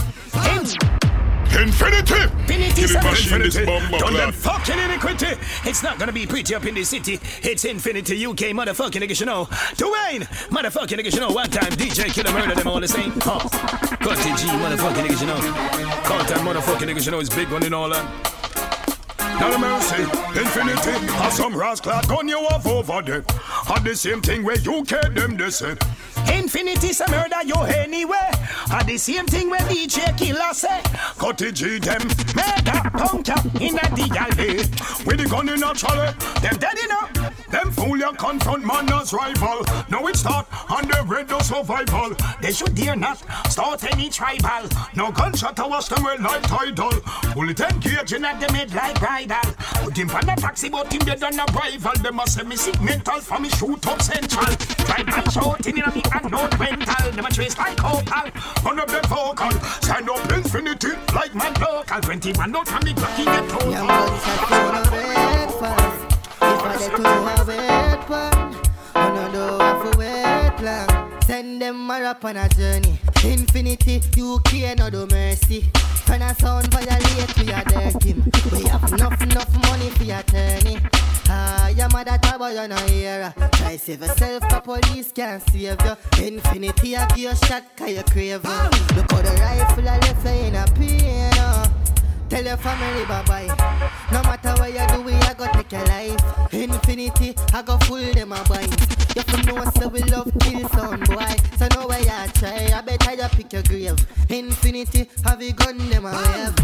[SPEAKER 13] Infinity!
[SPEAKER 32] Infinity,
[SPEAKER 13] Kill it,
[SPEAKER 32] son,
[SPEAKER 13] machine,
[SPEAKER 32] infinity. Done them fucking iniquity. It's not gonna be pretty up in the city. It's Infinity UK, motherfucking niggas, you know. Dwayne, motherfucking niggas, you know. One time DJ Killer murder them all the same. Huh. Cutty G, motherfucking niggas, you know. Call time motherfucking niggas, you know. It's big one in all that.
[SPEAKER 13] The mercy, infinity, and some rascal gun you off over there. And the same thing where you get them they say.
[SPEAKER 32] Infinity some murder you anyway. And the same thing when DJ Killer say.
[SPEAKER 13] Cutty G them mega punk ya in a the alley. With the gun in a trolley, them dead enough. Them fool ya confront man as rival. Now it start on the red of survival. They should dare not start any tribal. No gunshot to wash them well like tidal. Bullet engaging at them head like bridal. Put him on a taxi but him dead on a rival. Them a send me sick mental for me shoot up central. Tribal shouting in a me and not mental. Them a trace like opal. One of them vocal. Stand up infinity like man local. 20 man out and me blocking get total.
[SPEAKER 36] If I get to a wet one, I no know how to wait long. Send them a rap on a journey. Infinity, UK, no do mercy. When a sound violate, we are dirty. We have enough, enough money for your attorney. Ah, your mother talk but you no hear her. Try save yourself, the police can't save you. Infinity, I give you a shot, cause you crave. Look how the rifle I left you in a pain. oh. Tell your family bye bye. No matter what you do, we I go take your life. Infinity, I go full them a bind. You have know so we love kill sound boy. So know where you try, I better you pick your grave. Infinity, have you gun them a wave.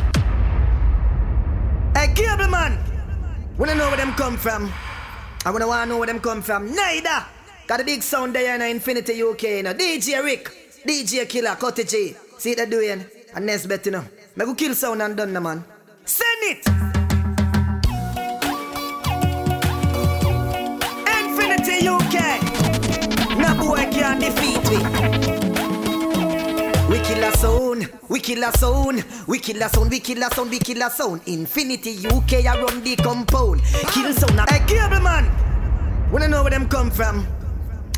[SPEAKER 9] Hey, cable man. Wanna know where them come from? I wanna wanna know where them come from. Neither. Got a big sound there in Infinity UK, you know. DJ Rick, DJ Killer, Cutty G. See what they doing? And next bet, you know. Me go kill sound and done, man. Send it. Infinity UK. No boy can defeat me. We kill a sound, we kill a sound, we kill a sound, we kill a sound, we kill a sound. Infinity UK around the compound. Kill sound. Hey, cable man. Wanna know where them come from?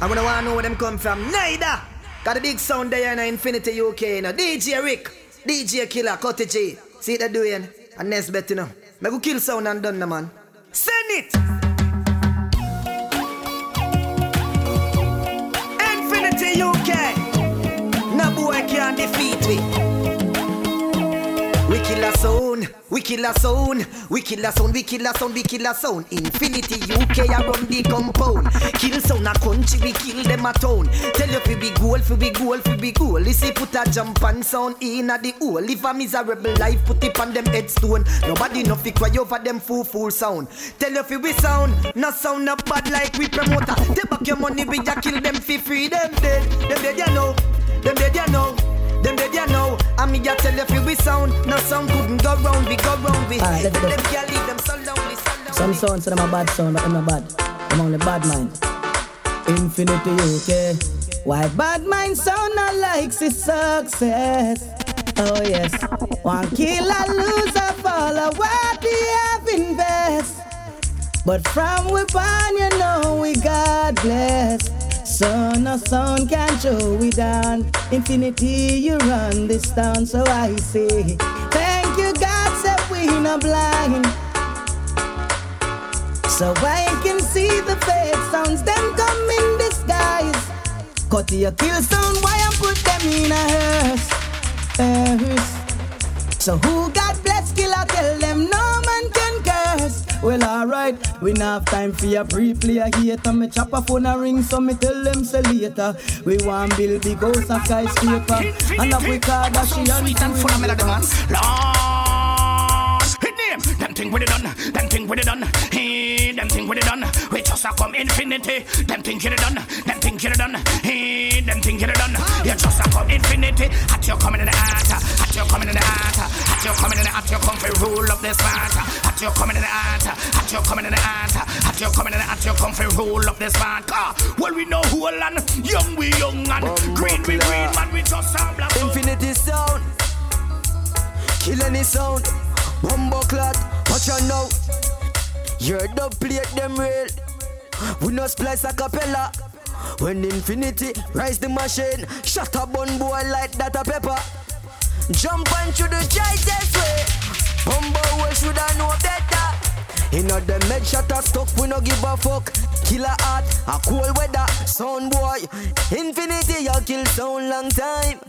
[SPEAKER 9] I wanna wanna know where them come from. Neither. Got a big sound there in Infinity UK, know. DJ Rick, DJ Killer, Cutty G. See they doing? And next bet, you know. Me go kill sound and done, the man. Send it. Infinity UK. No boy can defeat me. We kill a we kill a sound, we kill a sound, we kill a sound, we kill a sound. Infinity UK around the compound. Kill sound a country, we kill them a town. Tell you fi be goal, fi be goal, fi be goal. Listen, put a jump and sound in a the hole. Live a miserable life, put it on them headstone. Nobody no fi cry over them fool fool sound. Tell you fi we sound, no sound not bad like we promoter. Take back your money, we ya kill them fi free them dead. Them dead ya know, them dead ya know. Them dead ya know, and me ya tell you fi we sound. No sound couldn't go round, we go round, we.
[SPEAKER 35] Ah, go.
[SPEAKER 9] Them can't leave them so lonely, so lonely.
[SPEAKER 35] Some sounds them a bad sound, but them not bad. I'm only bad mind. Infinity UK. Why bad mind sound not like success? Oh yes. One kill a loser follow what we have invest. But from we born, you know we God bless. So no sound can show we down. Infinity, you run this town, so I say, thank you God, said we not blind. So I can see the fake sounds, them come in disguise. Cut your kill sound, why I put them in a hearse? hearse. So who God Well, alright, we not have time for your pre-play a hater. Me chop a phone a ring, so me tell them say later. We want build big house a skyscraper. And up we call that she and
[SPEAKER 13] full of melody man. Lord, hit name. Them thing with it done. Them thing with it done. Hey, them thing with it done. We just a come infinity. Them thing get it done. Them thing get it done. Hey, them thing get it done. You just a come infinity. At you coming in the heart. At you coming in the heart. At you coming in the heart. You come for rule of this matter. You coming in the heart. At you coming in the heart. At you coming in the heart. You come for rule of this matter. Ah, well, we know who land. Young we young and green we green man. We just a black.
[SPEAKER 7] Infinity sound. Kill any sound. Bumbo clot. Watch out now. Your dub plate them real. We no splice a capella. When infinity rise the machine, shut a bun boy like that a pepper. Jump onto the tightest way. Bumbo we shoulda know better. Inna them med shot a stuck, we no give a fuck. Killer heart, a cold weather, sound boy. Infinity, you kill sound long time.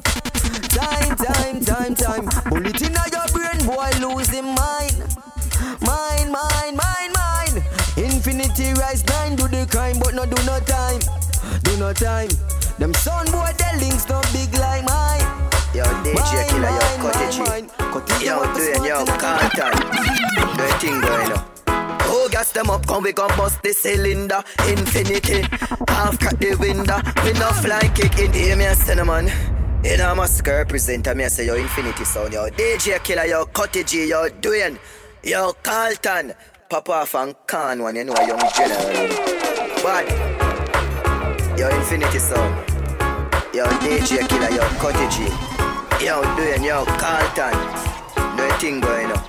[SPEAKER 7] Time, time, time, time. Bullet inna your brain, boy, losing mind. Mine, mine, mine, mine. Infinity rise nine, do the crime, but no do no time. Do no time. Them sound boy, the links no big like mine.
[SPEAKER 37] Yo, DJ Killer, yo, Cutty G. Yo, Dwayne yo, Carlton. The thing going up. Oh, gas them up, come we gon' bust the cylinder. Infinity, half crack the window. We no fly kick in here, me a cinnamon. I'm a skirt presenter, me I say yo Infinity sound, yo DJ Killer, yo Cutty G, yo Dwayne, yo Carlton, Papa off and Khan one, you know a young general. But, yo Infinity sound, yo DJ Killer, yo Cutty G, yo Dwayne, yo Carlton, no thing going on.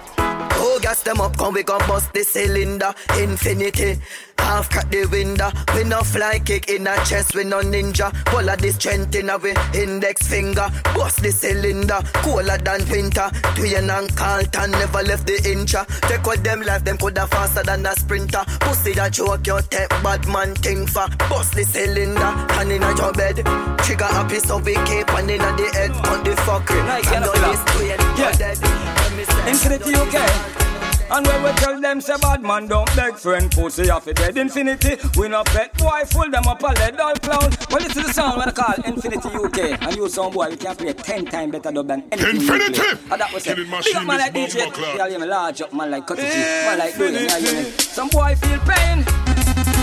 [SPEAKER 37] Oh, gas them up, come we gon' bust the cylinder. Infinity, Half cut the window. We no fly kick in a chest. We no ninja. Pull of the strength in our index finger. Bust the cylinder. Cooler than winter. Twin and Carlton never left the incha. Take what them life. Them coulda faster than a sprinter. Pussy that choke your tech. Bad man thing for. Bust the cylinder. Hand in a your bed. Trigger happy so we keep and in the head. Cut the I know
[SPEAKER 32] yeah,
[SPEAKER 37] this twin.
[SPEAKER 32] yeah.
[SPEAKER 37] Dead. Let me say.
[SPEAKER 32] Infinity UK. And when we tell them say bad man don't beg friend pussy off it dead infinity. We no pet boy full them up a lead all clown. Well this is the sound when I call Infinity UK And you sound boy we can play ten times better dub than anything
[SPEAKER 13] Infinity!
[SPEAKER 32] And that was it. Big up man like DJ
[SPEAKER 13] bomb clock.
[SPEAKER 32] Yeah, yeah, me large up man like Cutty G. Man like doing yeah, yeah. Some boy feel pain.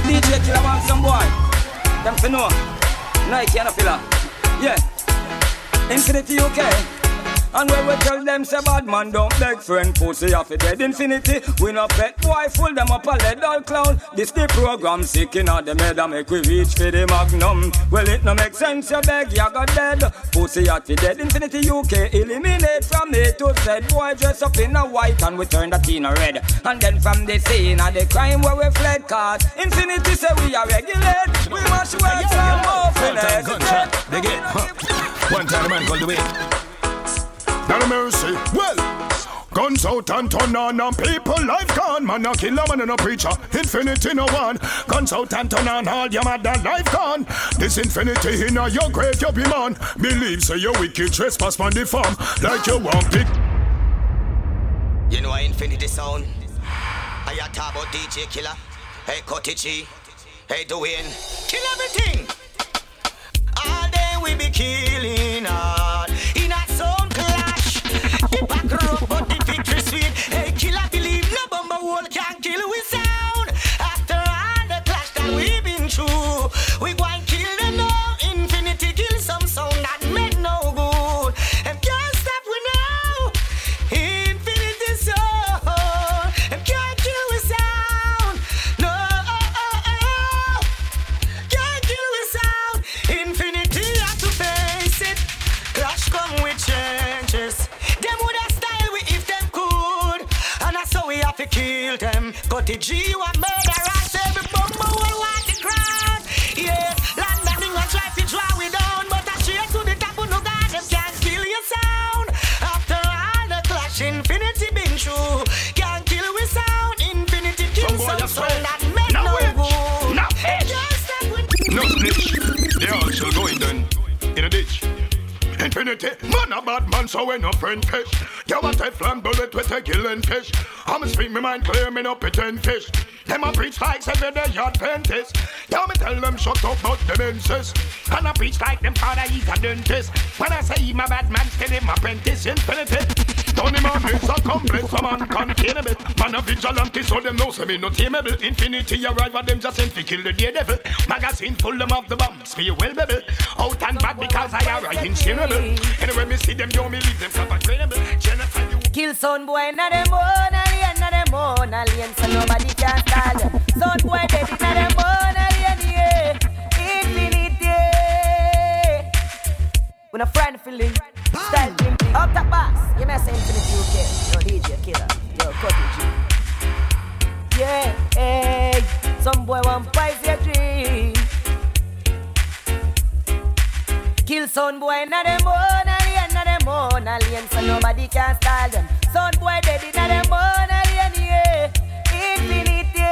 [SPEAKER 32] DJ killer want some boy. Them fi know. Nike and a filler. Yeah. Infinity UK and when we tell them say bad man don't beg friend pussy off it dead infinity. We no pet boy fool them up a lead all clown. This the program sick in the head and make we reach for the magnum. Well it no make sense you beg you got dead. Pussy off it dead infinity UK eliminate from A to Z. Boy dress up in a white and we turn that in a red. And then from the scene of the crime where we fled cause Infinity say we are regulate. We must work some more finesse
[SPEAKER 13] they get huh. One time man called the way Not a mercy, well Guns out and turn on and people life gone Man a killer man a preacher Infinity no one Guns out and turn on all your mother life gone This infinity in a your grave you be man Believe say you wicked trespass on the farm Like you want pick
[SPEAKER 37] You know I infinity sound. I talk about DJ Killer. Hey G. Hey Dwayne. Kill everything. All day we be killing hard.
[SPEAKER 13] Fish. I'ma speak mind clear, me no pretend fish. Them a preach like every day yard dentist. Yeah, me tell them shut up, but them insist. And I preach like them father he's a dentist. When I say him a bad man, still him apprentice infinity. Tony man is a complex, so man containable. Man a vigilante, so them know say me no tameable. Infinity arrive at them just sent to kill the daredevil. Magazine full them of the bombs, you well baby. Out and bad because I are incinerable. Anyway, me see them, yo, me leave them cover trainable. Genocide,
[SPEAKER 35] Kill son boy, na them own alien, na them own alien, so nobody can them. Son boy dead, na them own alien, yeah. Infinity. When a friend feeling, style up the boss. You may say Infinity UK, yo DJ killer, yo Cutty G. Yeah, hey, some boy want price your dream. Kill son boy, na them own them own alien, so nobody can style them. Son boy dead in them own alien, yeah. Infinity.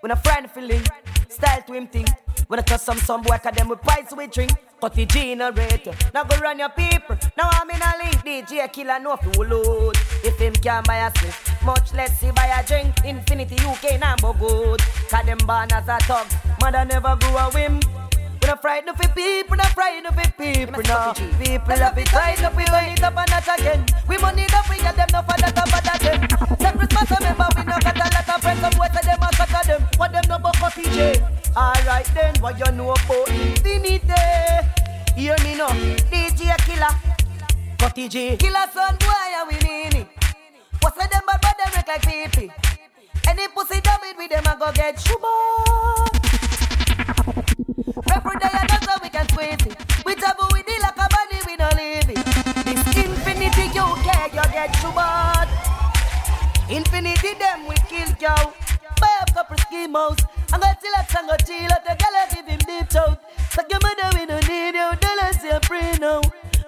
[SPEAKER 35] When a friend feeling, style to him thing. When I trust some some boy, cause them with price we drink. Cut the generator. Now go run your people. Now I'm in a link. DJ killer no fi load. If him can buy a slip, much less he buy a drink. Infinity UK number good. Cause them born as a thugs. Mother never grew a whim. Not frightened for people, not frightened for people. No, people have it right up, we it up and not again. We money up, we get them no for that and for them. Say Christmas, remember we no got a lot of friends. Some say them a cut them, what them no go cut PJ. Alright then, what you know about infinity? Hear me now, DJ killer, Cutty G, killer son boy, and we need it. What's them bad, but them look like people. Any pussy dumb it with them, I go get shuba. Every day and that's how we can squeeze it. Whichever we deal like a bunny, we don't leave it. This infinity you get, you get too bad. Infinity them we kill you. mouse. I'm gonna tell us, I'm gonna chill out, the girl I give him deep throat. So your mother, we don't need you, tell us you're free now.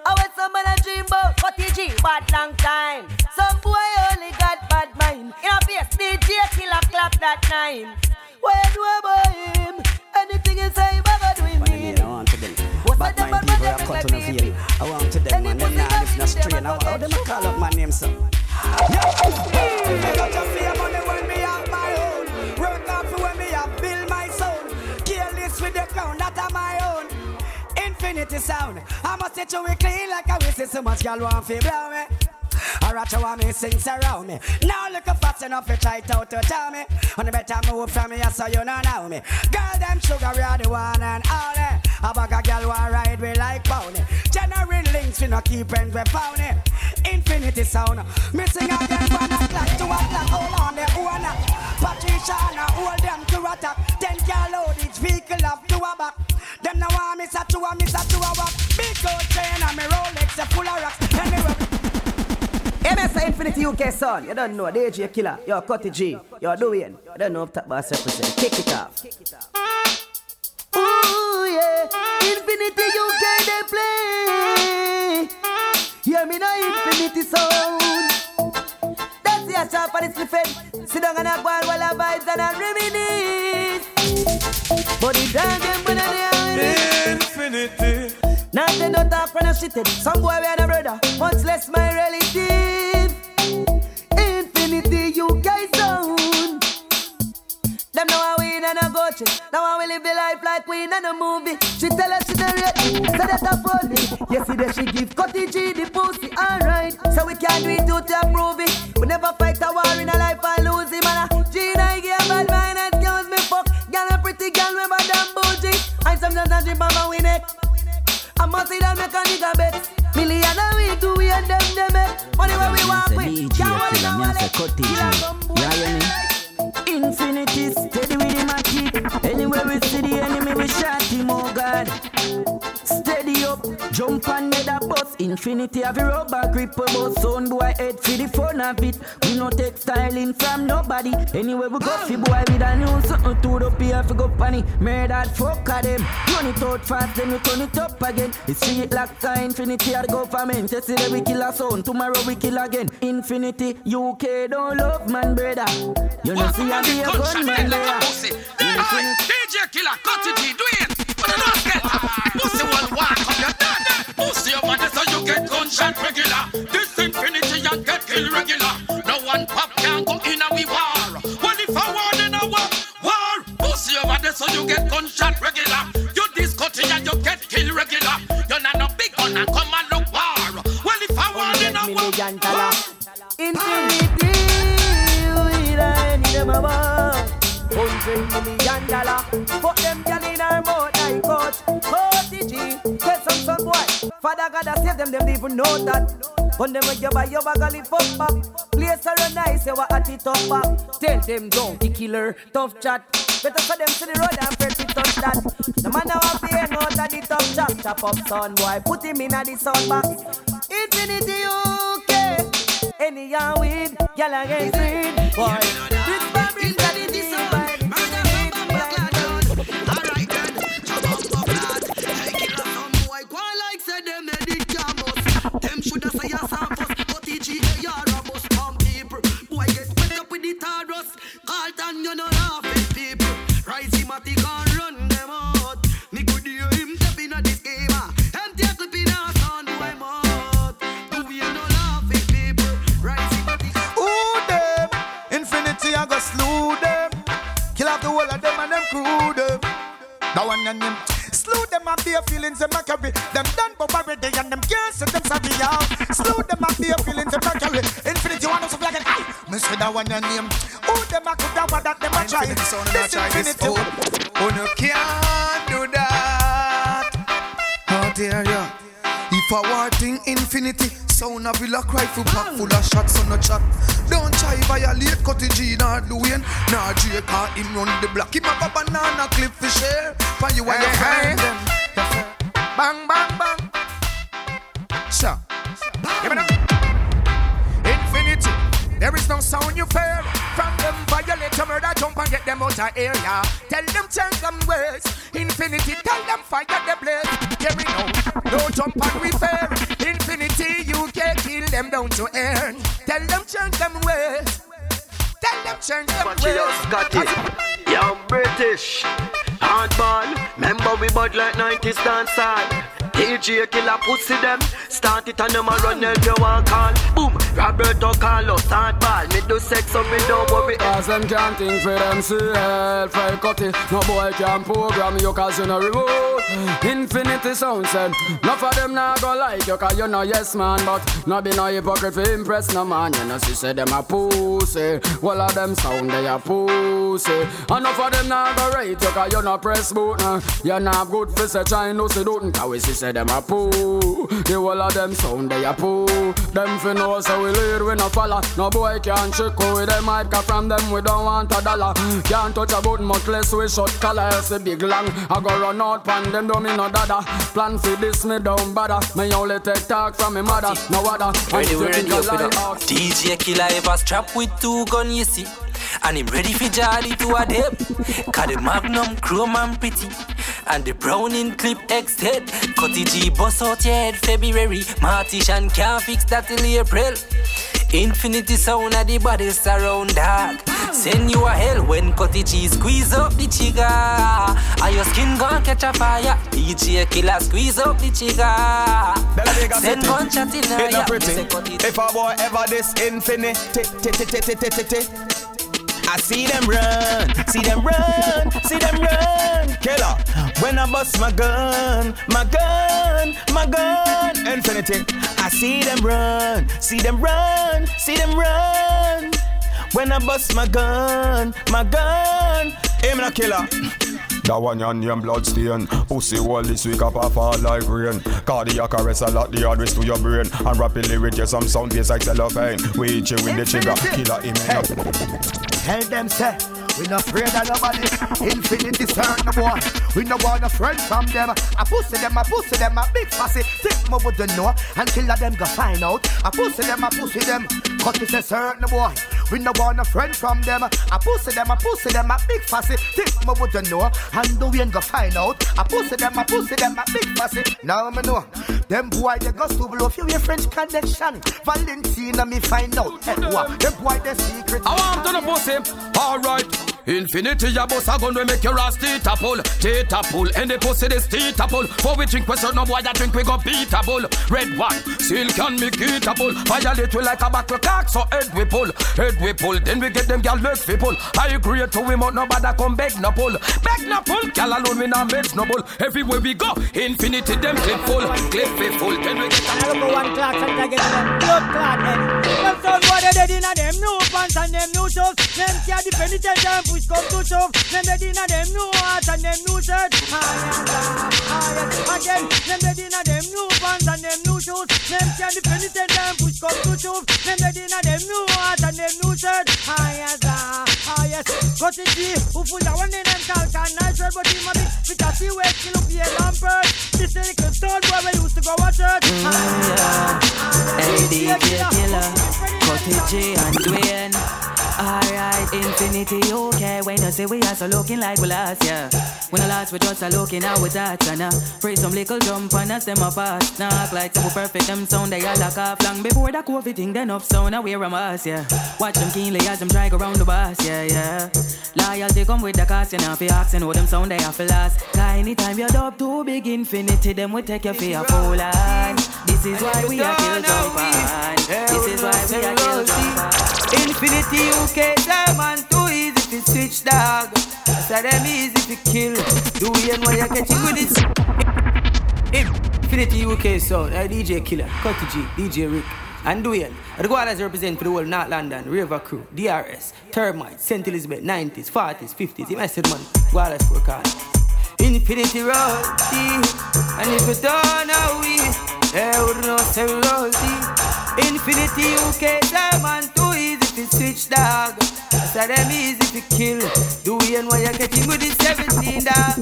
[SPEAKER 35] I want someone I dream about, but TG, bad long time. Some boy only got bad mind. In a face, DJ killer clap that nine. What you do about him? Anything you say, I do him mean?
[SPEAKER 7] I want to them. Bad mind people are cut on the vein. I want to them, man. Them nah live no strain. I how them a call up my name. Yo, I got fear money when me have my own. Work when me have build my soul. Careless with the crown, that are my own. Infinity sound. I must say we clean like I wish so much y'all want to blow me. I rather want me sing around me. Now look up fast enough to try to, to tell me. On the better move from me, so you know know me. Girl, them sugar, we are the one and only. Eh? A bag of girl want ride we like pony. General links, we no keep and we pound it. Infinity sound. Missing again, one o'clock, two o'clock, hold on the owner. Patricia, now hold them to attack. Ten car load each vehicle up to a back. Them now want to a, me sa to a walk. Big gold chain and me Rolex, a full of rocks. Anyway,
[SPEAKER 35] MS Infinity UK son, you don't know, DJ Killer, you're Cutty G, you're Dwayne, you don't know if Top Boss represent, kick it off. Ooh yeah, Infinity UK they play. Hear me now, Infinity sound. That's the shop and it's the fed. Sit down and a go while I vibes and I reminisce. But dog them when they
[SPEAKER 9] Infinity.
[SPEAKER 35] Now they don't talk when I shitted. Some boy we a brother, much less my relative. Infinity UK sound. Them know how we in and a go. Now I will live the life like we in a movie. She tell us she not ready, so that I phone me. Yesterday she give Cutty G the pussy, alright. So we can't do it to to approve it. We never fight a war in a life and lose him. And a G and I get bad mind, excuse me, fuck. Girl a pretty girl, remember damn bullshit. I sometimes a drip on my neck. I must see that make a nigga bet. Million a week do we and them them it. Money where we walk with.
[SPEAKER 7] DJ Killer, me a say Cutty G. You hear? Infinity steady with a keep. Anywhere we see the enemy, we shot him, oh God. Steady up, jump and head a bus. Infinity have a rubber grip about sound boy head for the fun of it. We no take styling from nobody. Anywhere we go, fi boy with a new something to the fi go funny. Murdered fuck of them. Run it out fast, then we turn it up again. It's street like the Infinity are the government. Yesterday we kill a sound, tomorrow we kill again. Infinity, UK don't love man brother. You know see I be a gunman there.
[SPEAKER 16] Eh? DJ Killer, Cutty G, do it. But I don't get Pussy will walk gunshot regular. This infinity and get killed regular. No one pop can go in a we war. Well, if I war in a war, war. Pussy over there so you get gunshot regular. You this cutty and you get killed regular. You're not no big gun and come and look war. Well, if I war in a war,
[SPEAKER 35] Infinity, we don't need them a war. Hundred million dollar, put them gal in her mouth like coach. Cutty Father God I save them, them don't even know that. When them you buy your bag lift up back. Place her a nice, you at it up back. Tell them don't be killer, tough chat. Better for them to the road and pretty touch that. The man now have the end out of the top chop. Chop up son boy, put him in a the sound box. Infinity UK, any young weed, gyal against weed. Boy,
[SPEAKER 38] Them shoulda say a sound first, but TG you're a bus pump people. Boy get wet up with the Taurus. Carlton you know laughing people. Ricematic and run them out. Me could hear him stepping at this game. ah. Empty a clip in a sound boy mouth. Do we no laughing people? Ricematic.
[SPEAKER 9] Who them? Infinity, I go slew them. Kill off the whole of them and them crew them. That one and them. Slew them and their feelings them a carry. Them done but already and them can't set them Me say one and name. Who them a could have what that them a try. This infinity.
[SPEAKER 39] Oh, no can't do that. Oh, How dare ya? If I war thing infinity, sound a villa cry for pack full of shots on the chat. Don't try violate Cutty G nor Dwayne, nor Drake or ah, him run the block. Him a banana clip for share, for you and your friend them. Bang bang bang. Sure. Give me now. Infinity. There is no sound you fear from them
[SPEAKER 9] Violate your murder, jump and get them out of area. Tell them change them ways. Infinity, tell them fire the blaze. Hear me now. No jump and repair. Infinity, you can kill them down to earn. Tell them change them ways. Tell them change them
[SPEAKER 37] But you
[SPEAKER 9] ways.
[SPEAKER 37] just got it. Young British. Hardball. Remember we bud like 90s dance hall. DJ killer pussy them. Start it and them a run help you want call. Boom. Roberto Carlos hardball. Me do sex so me don't worry.
[SPEAKER 40] Cause them can't think for themselves Fry cut it, no boy can program you Cause you know reward Infinity sound said Enough of them not go like you Cause you know yes man But no be no hypocrite for impress no man You know she say them a pussy All of them sound they a pussy Enough of them not go right you Cause you know press button You not good for say try no see don't Cause we see say them a poo. The whole of them sound they a poo. Them fi know so we lead we no follow No boy can trick we with them hype Cause from them we don't want a dollar. Can't touch a button much less we shot collar Else big long I go run out pan them do me no dada. Plan for this me don't bother. Me only take talk from me mother. No other.
[SPEAKER 27] Ready,
[SPEAKER 40] if
[SPEAKER 27] we
[SPEAKER 40] you
[SPEAKER 27] ready
[SPEAKER 40] think
[SPEAKER 27] up
[SPEAKER 40] I
[SPEAKER 27] with
[SPEAKER 40] lie,
[SPEAKER 27] that.
[SPEAKER 40] ask
[SPEAKER 27] DJ Killer ever strapped with two gun, you see. And him ready for Jolly to a dip. Cause the Magnum chrome and pretty. And the Browning clip extend. Cutty G bust out your head February. mortician can't fix that till April. Infinity sound of the body surround that. Send you a hell when Cutty G squeeze up the trigger. And your skin gon' catch a fire. DJ Killer squeeze up the trigger. Send gunshot in her
[SPEAKER 39] It not
[SPEAKER 27] yeah.
[SPEAKER 39] pretty.
[SPEAKER 27] Say cut it.
[SPEAKER 39] If a boy ever this infinite, I see them run, see them run, see them run. Killer, when I bust my gun, my gun, my gun. Infinity, I see them run, see them run, see them run. When I bust my gun, my gun. Aim a killer. That one your name bloodstain Pussy all this week up off all like rain Cardiac arrest a lot the address to your brain And rapidly with you some sound bass like cellophane We hit you with the trigger Killer him
[SPEAKER 41] Tell them say we not afraid of nobody. Infinity certain boy. We no want a friend from them. I pussy them, I pussy them, a big fussy. Think more would know until of them go find out. I pussy them, I pussy them. Cut is a certain boy. We no want a friend from them. I pussy them, I pussy them, a big fussy. Think more would know and the way go find out. I pussy them, I pussy them, a big fussy. Now me know. Them boy they go to blow a French connection. Valentina me find out. Hey, what? Them boy the secret.
[SPEAKER 32] I want to the pussy. Alright. Infinity a bus a gun we make your ass teeta pull Teeta pull And pussy this teeta pull For we drink we certain no boy that drink we go beat a bull Red one Silk and me get a bull Violate we like a battle cock So head we pull. Head we pull Then we get them gal legs we pull. I agree to we out nobody come beg no pull. Beg no pull Gal alone we not bitch no bull. Everywhere we go Infinity them clip full. Clip we full Then we get a
[SPEAKER 42] Look one clock and I get them. Blood clot head. Eh. Them son boy they dead inna them new pants and them new shoes. Them can't defend it and push come to shove. Them dead inna them new hats and them new shirt. Ah yes, ah yes. Again, them dead inna them new pants and them new shoes. Them can't defend it and push come to shove. Them dead inna them new hats and them new shirt. Ah yes, ah ah yes. Cutty G, who full that one in them talk and nice red, but him a bit fit a see where kill up here lampert. This a little stone boy we used to go watch church.
[SPEAKER 27] Hey, DJ Killer, Cutty G and Dwayne. Alright, Infinity, okay. When you say we are so looking like we last, yeah. When I last we just are looking how we that, and uh, pray some little jump and us them apart. Knock like so perfect, them sound they all lock off long before the COVID thing, then up sound, I wear a mask, yeah. Watch them keenly as them drag around the bus, yeah, yeah. Loyalty come with the cost, you know, fi asking how them sound they have to last. Cause anytime you're up too big, Infinity, them will take you for a fool line. This is why we are kill jump on. This is why we are kill.
[SPEAKER 8] Infinity UK and too easy to switch dog. I said them easy to kill. Do we and why you catching with this? Infinity UK sound, uh, DJ Killer, Cutty G, DJ Rick, and Dwayne. The go as represent for the whole North London, River Crew, DRS, Termite, St. Elizabeth, 90s, 40s, 50s. You messed man, go as for call. Infinity royalty, and if you don't know we, they would know say royalty. Infinity UK and too easy to switch dog. Said them easy to kill. Do we and why you catching with this 17 dog?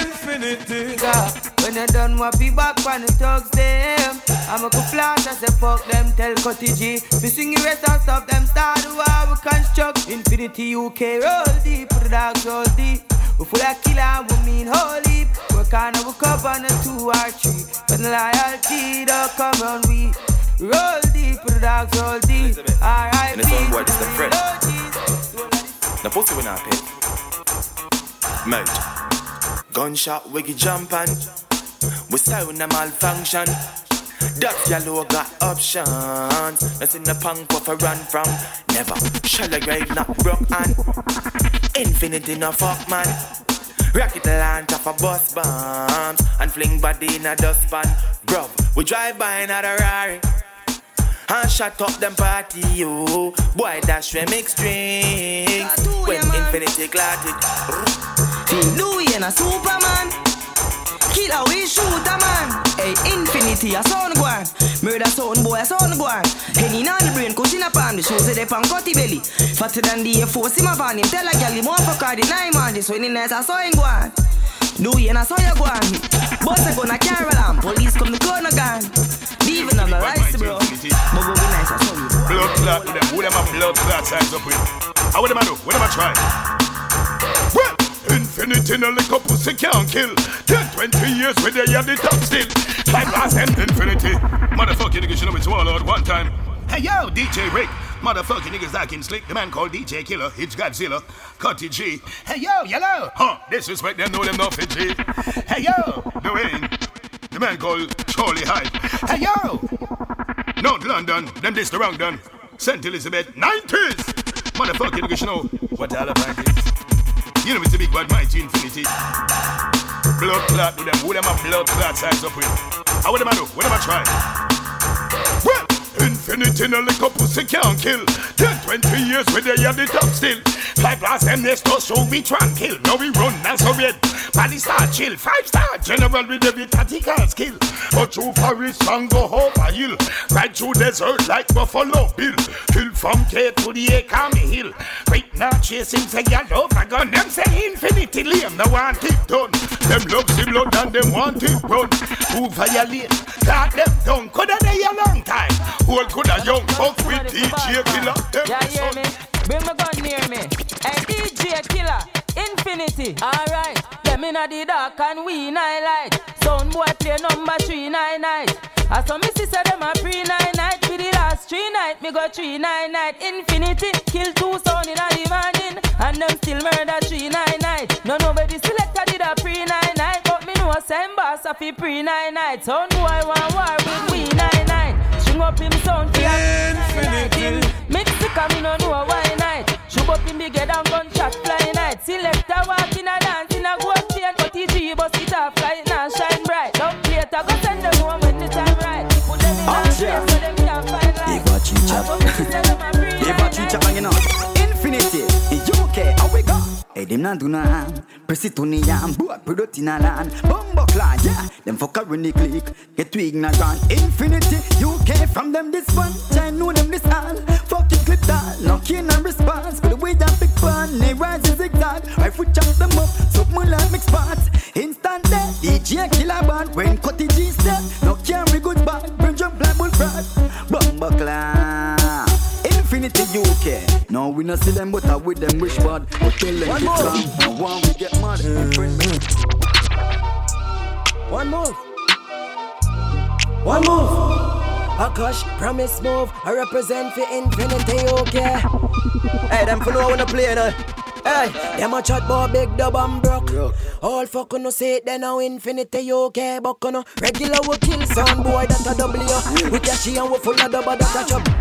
[SPEAKER 39] Infinity.
[SPEAKER 8] Where
[SPEAKER 27] When you done what be back on the thugs them. I'm a flash I say fuck them, tell Cutty G. We sing the rest and stop them start the war we construct. Infinity UK roll deep, the dogs roll deep. We full of killer, we mean holy. Work on our cup on a two or three. When the loyalty don't come on we. Roll deep, the dogs roll deep. Alright,
[SPEAKER 43] And it's on board, it's the friend. The pussy we not pay. Melt. Gunshot, wiggy jump and we sound a malfunction. That yellow got options. Nothing the punk for run from. Never. Shallow grave not broke and infinity no fuck man. Rocket launch off a bus bombs and fling body in a dustpan. Bro, we drive by in a Rari and shut up them party yo. Boy dash we mix drinks when infinity clotted.
[SPEAKER 36] Feel Louis and a Superman. Killer we shoot a man. Hey, infinity a sound guan. Murder sound boy a sound guan. Henny on the brain, cushion up on the shoes, they pan cutty belly. Fatter than the F4, see my van him. Tell a gal him want for card the nine man. This when he nice a sawing guan. Louis and a saw you guan. Boss a gun a carol am. Police come the corner gun. Leaving on the rice, bro. But be nice a you.
[SPEAKER 13] Blood clot with them. Who them a blood clot size up with? Ah, How would them a do? What them a try? Infinity no up pussy can't kill. 10, 20 years with the yeah, the top still. Like last and infinity. Motherfucking niggas should know it's warlord one time. Hey yo, DJ Rick. Motherfucking niggas in slick. The man called DJ Killer. It's Godzilla. Cutty G. Hey yo, yellow. Huh, this disrespect them, know them not fit G. Hey yo, Dwayne. The man called Charlie Hyde. Hey yo. North London. Then this the wrong done. St. Elizabeth. 90s. Motherfucking niggas know what all about is. You know it's a big bad mighty infinity. Blood clot with them. Who them a blood clot size up with? How would them a do? What them a try? Well, infinity no up pussy can't kill. 10, 20 years with the yeah, the top still. Like last time they still show me tranquil. Now we run as Soviet. Body star chill. Five star general with every tactical skill. But through forest and go over hill. Right through desert like Buffalo Bill. Kill from K to the Akami Hill. Right now chasing say yellow gun. Them say infinity lame. No want it done. Them love the blood and them want it run. Who violate? Got them done. Coulda they a long time. Whole coulda young fuck with DJ Killer.
[SPEAKER 27] Yeah, hear me? Bring my gun near me. Hey, DJ Killer, Infinity. Alright, them inna the dark and we in light. Sound boy play number three nine night. I saw me sister them a pre nine night. For the last three night, me go three nine night. Infinity kill two sound inna the morning, and them still murder three nine night. No nobody selected did a pre nine night, but me know same boss a fi pre nine night. Sound boy want war with we nine String up him sound Infinity. Mexico me no know why night. Shoot up him big head and gunshot fly night. Selector walk in a dance in a gold chain, but he G bust it off like now shine bright. Don't play it, I go send them home when the time right. Put them in a oh, train so them can't find light.
[SPEAKER 7] Eva Chicha. Eva Chicha hanging on. Infinity. Eh, we no. Press it on the arm. Boy, put it in a land. Bumbo clan, yeah. Them fucker in the click. Get too ignorant. Infinity. UK from them this one. Try know them this all. Fucking clip that. No key response. Could the way that big pan. They rise and zigzag. Right foot chop them up. So like mix parts. Instant death. DJ killer band. When Cutty G step. No carry good bag. Bring jump like bullfrog. Bumbo clan. Infinity UK. No, we not see them, but I with them wish bad. But tell them
[SPEAKER 44] One more.
[SPEAKER 7] wrong. No one we get mad. Friend,
[SPEAKER 44] One move. One move. Akash, promise move. I represent for infinity, okay? Hey, them for know when I play now. Hey, them a chat about big dub and broke. All fuck no say it, then now infinity okay, but no regular we kill sound boy that a W. We cashy and we full of dub that a chop.